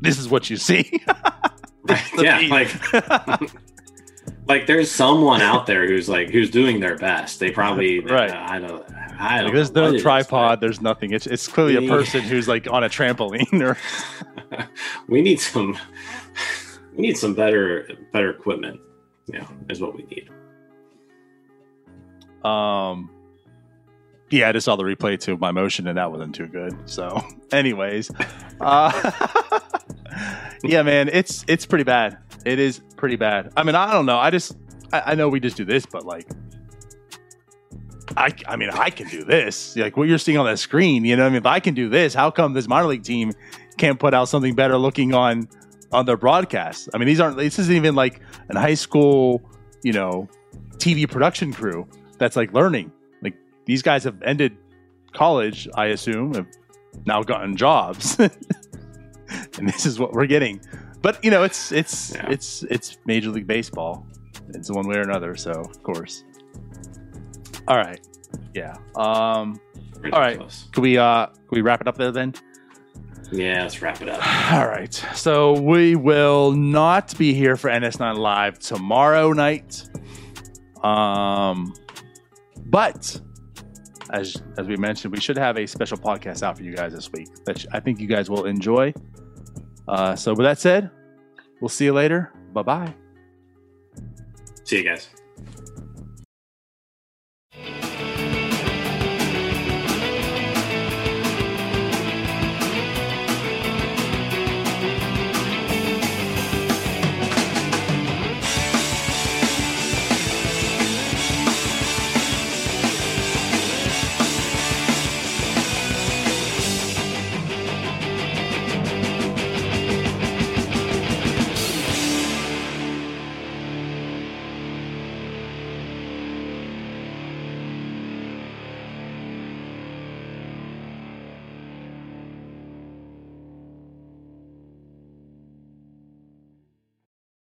this is what you see. *laughs* Yeah like *laughs* like there's someone out there who's like who's doing their best they probably *laughs* Right. uh, i don't i don't Like, there's no it is, tripod. There's nothing. It's it's clearly a person who's like on a trampoline or we need some we need some better better equipment yeah is what we need um. Yeah, I just saw the replay to my motion, and that wasn't too good. So, *laughs* anyways, uh, *laughs* yeah, man, it's it's pretty bad. It is pretty bad. I mean, I don't know. I just I, I know we just do this, but like, I I mean, I can do this. Like what you're seeing on the screen, you know. I mean, if I can do this, how come this minor league team can't put out something better looking on on their broadcast? I mean, these aren't. This isn't even like an high school, you know, TV production crew that's like learning. Like these guys have ended college, I assume, have now gotten jobs, *laughs* and this is what we're getting. But you know, it's it's Yeah. it's it's Major League Baseball. It's one way or another. So of course. All right. Yeah. Um. All right. Ridiculous. Can we uh can we wrap it up there then? Yeah, let's wrap it up. *sighs* All right. So we will not be here for NS9 Live tomorrow night. Um, but as as we mentioned, we should have a special podcast out for you guys this week that I think you guys will enjoy. Uh, so with that said, we'll see you later. Bye bye. See you guys.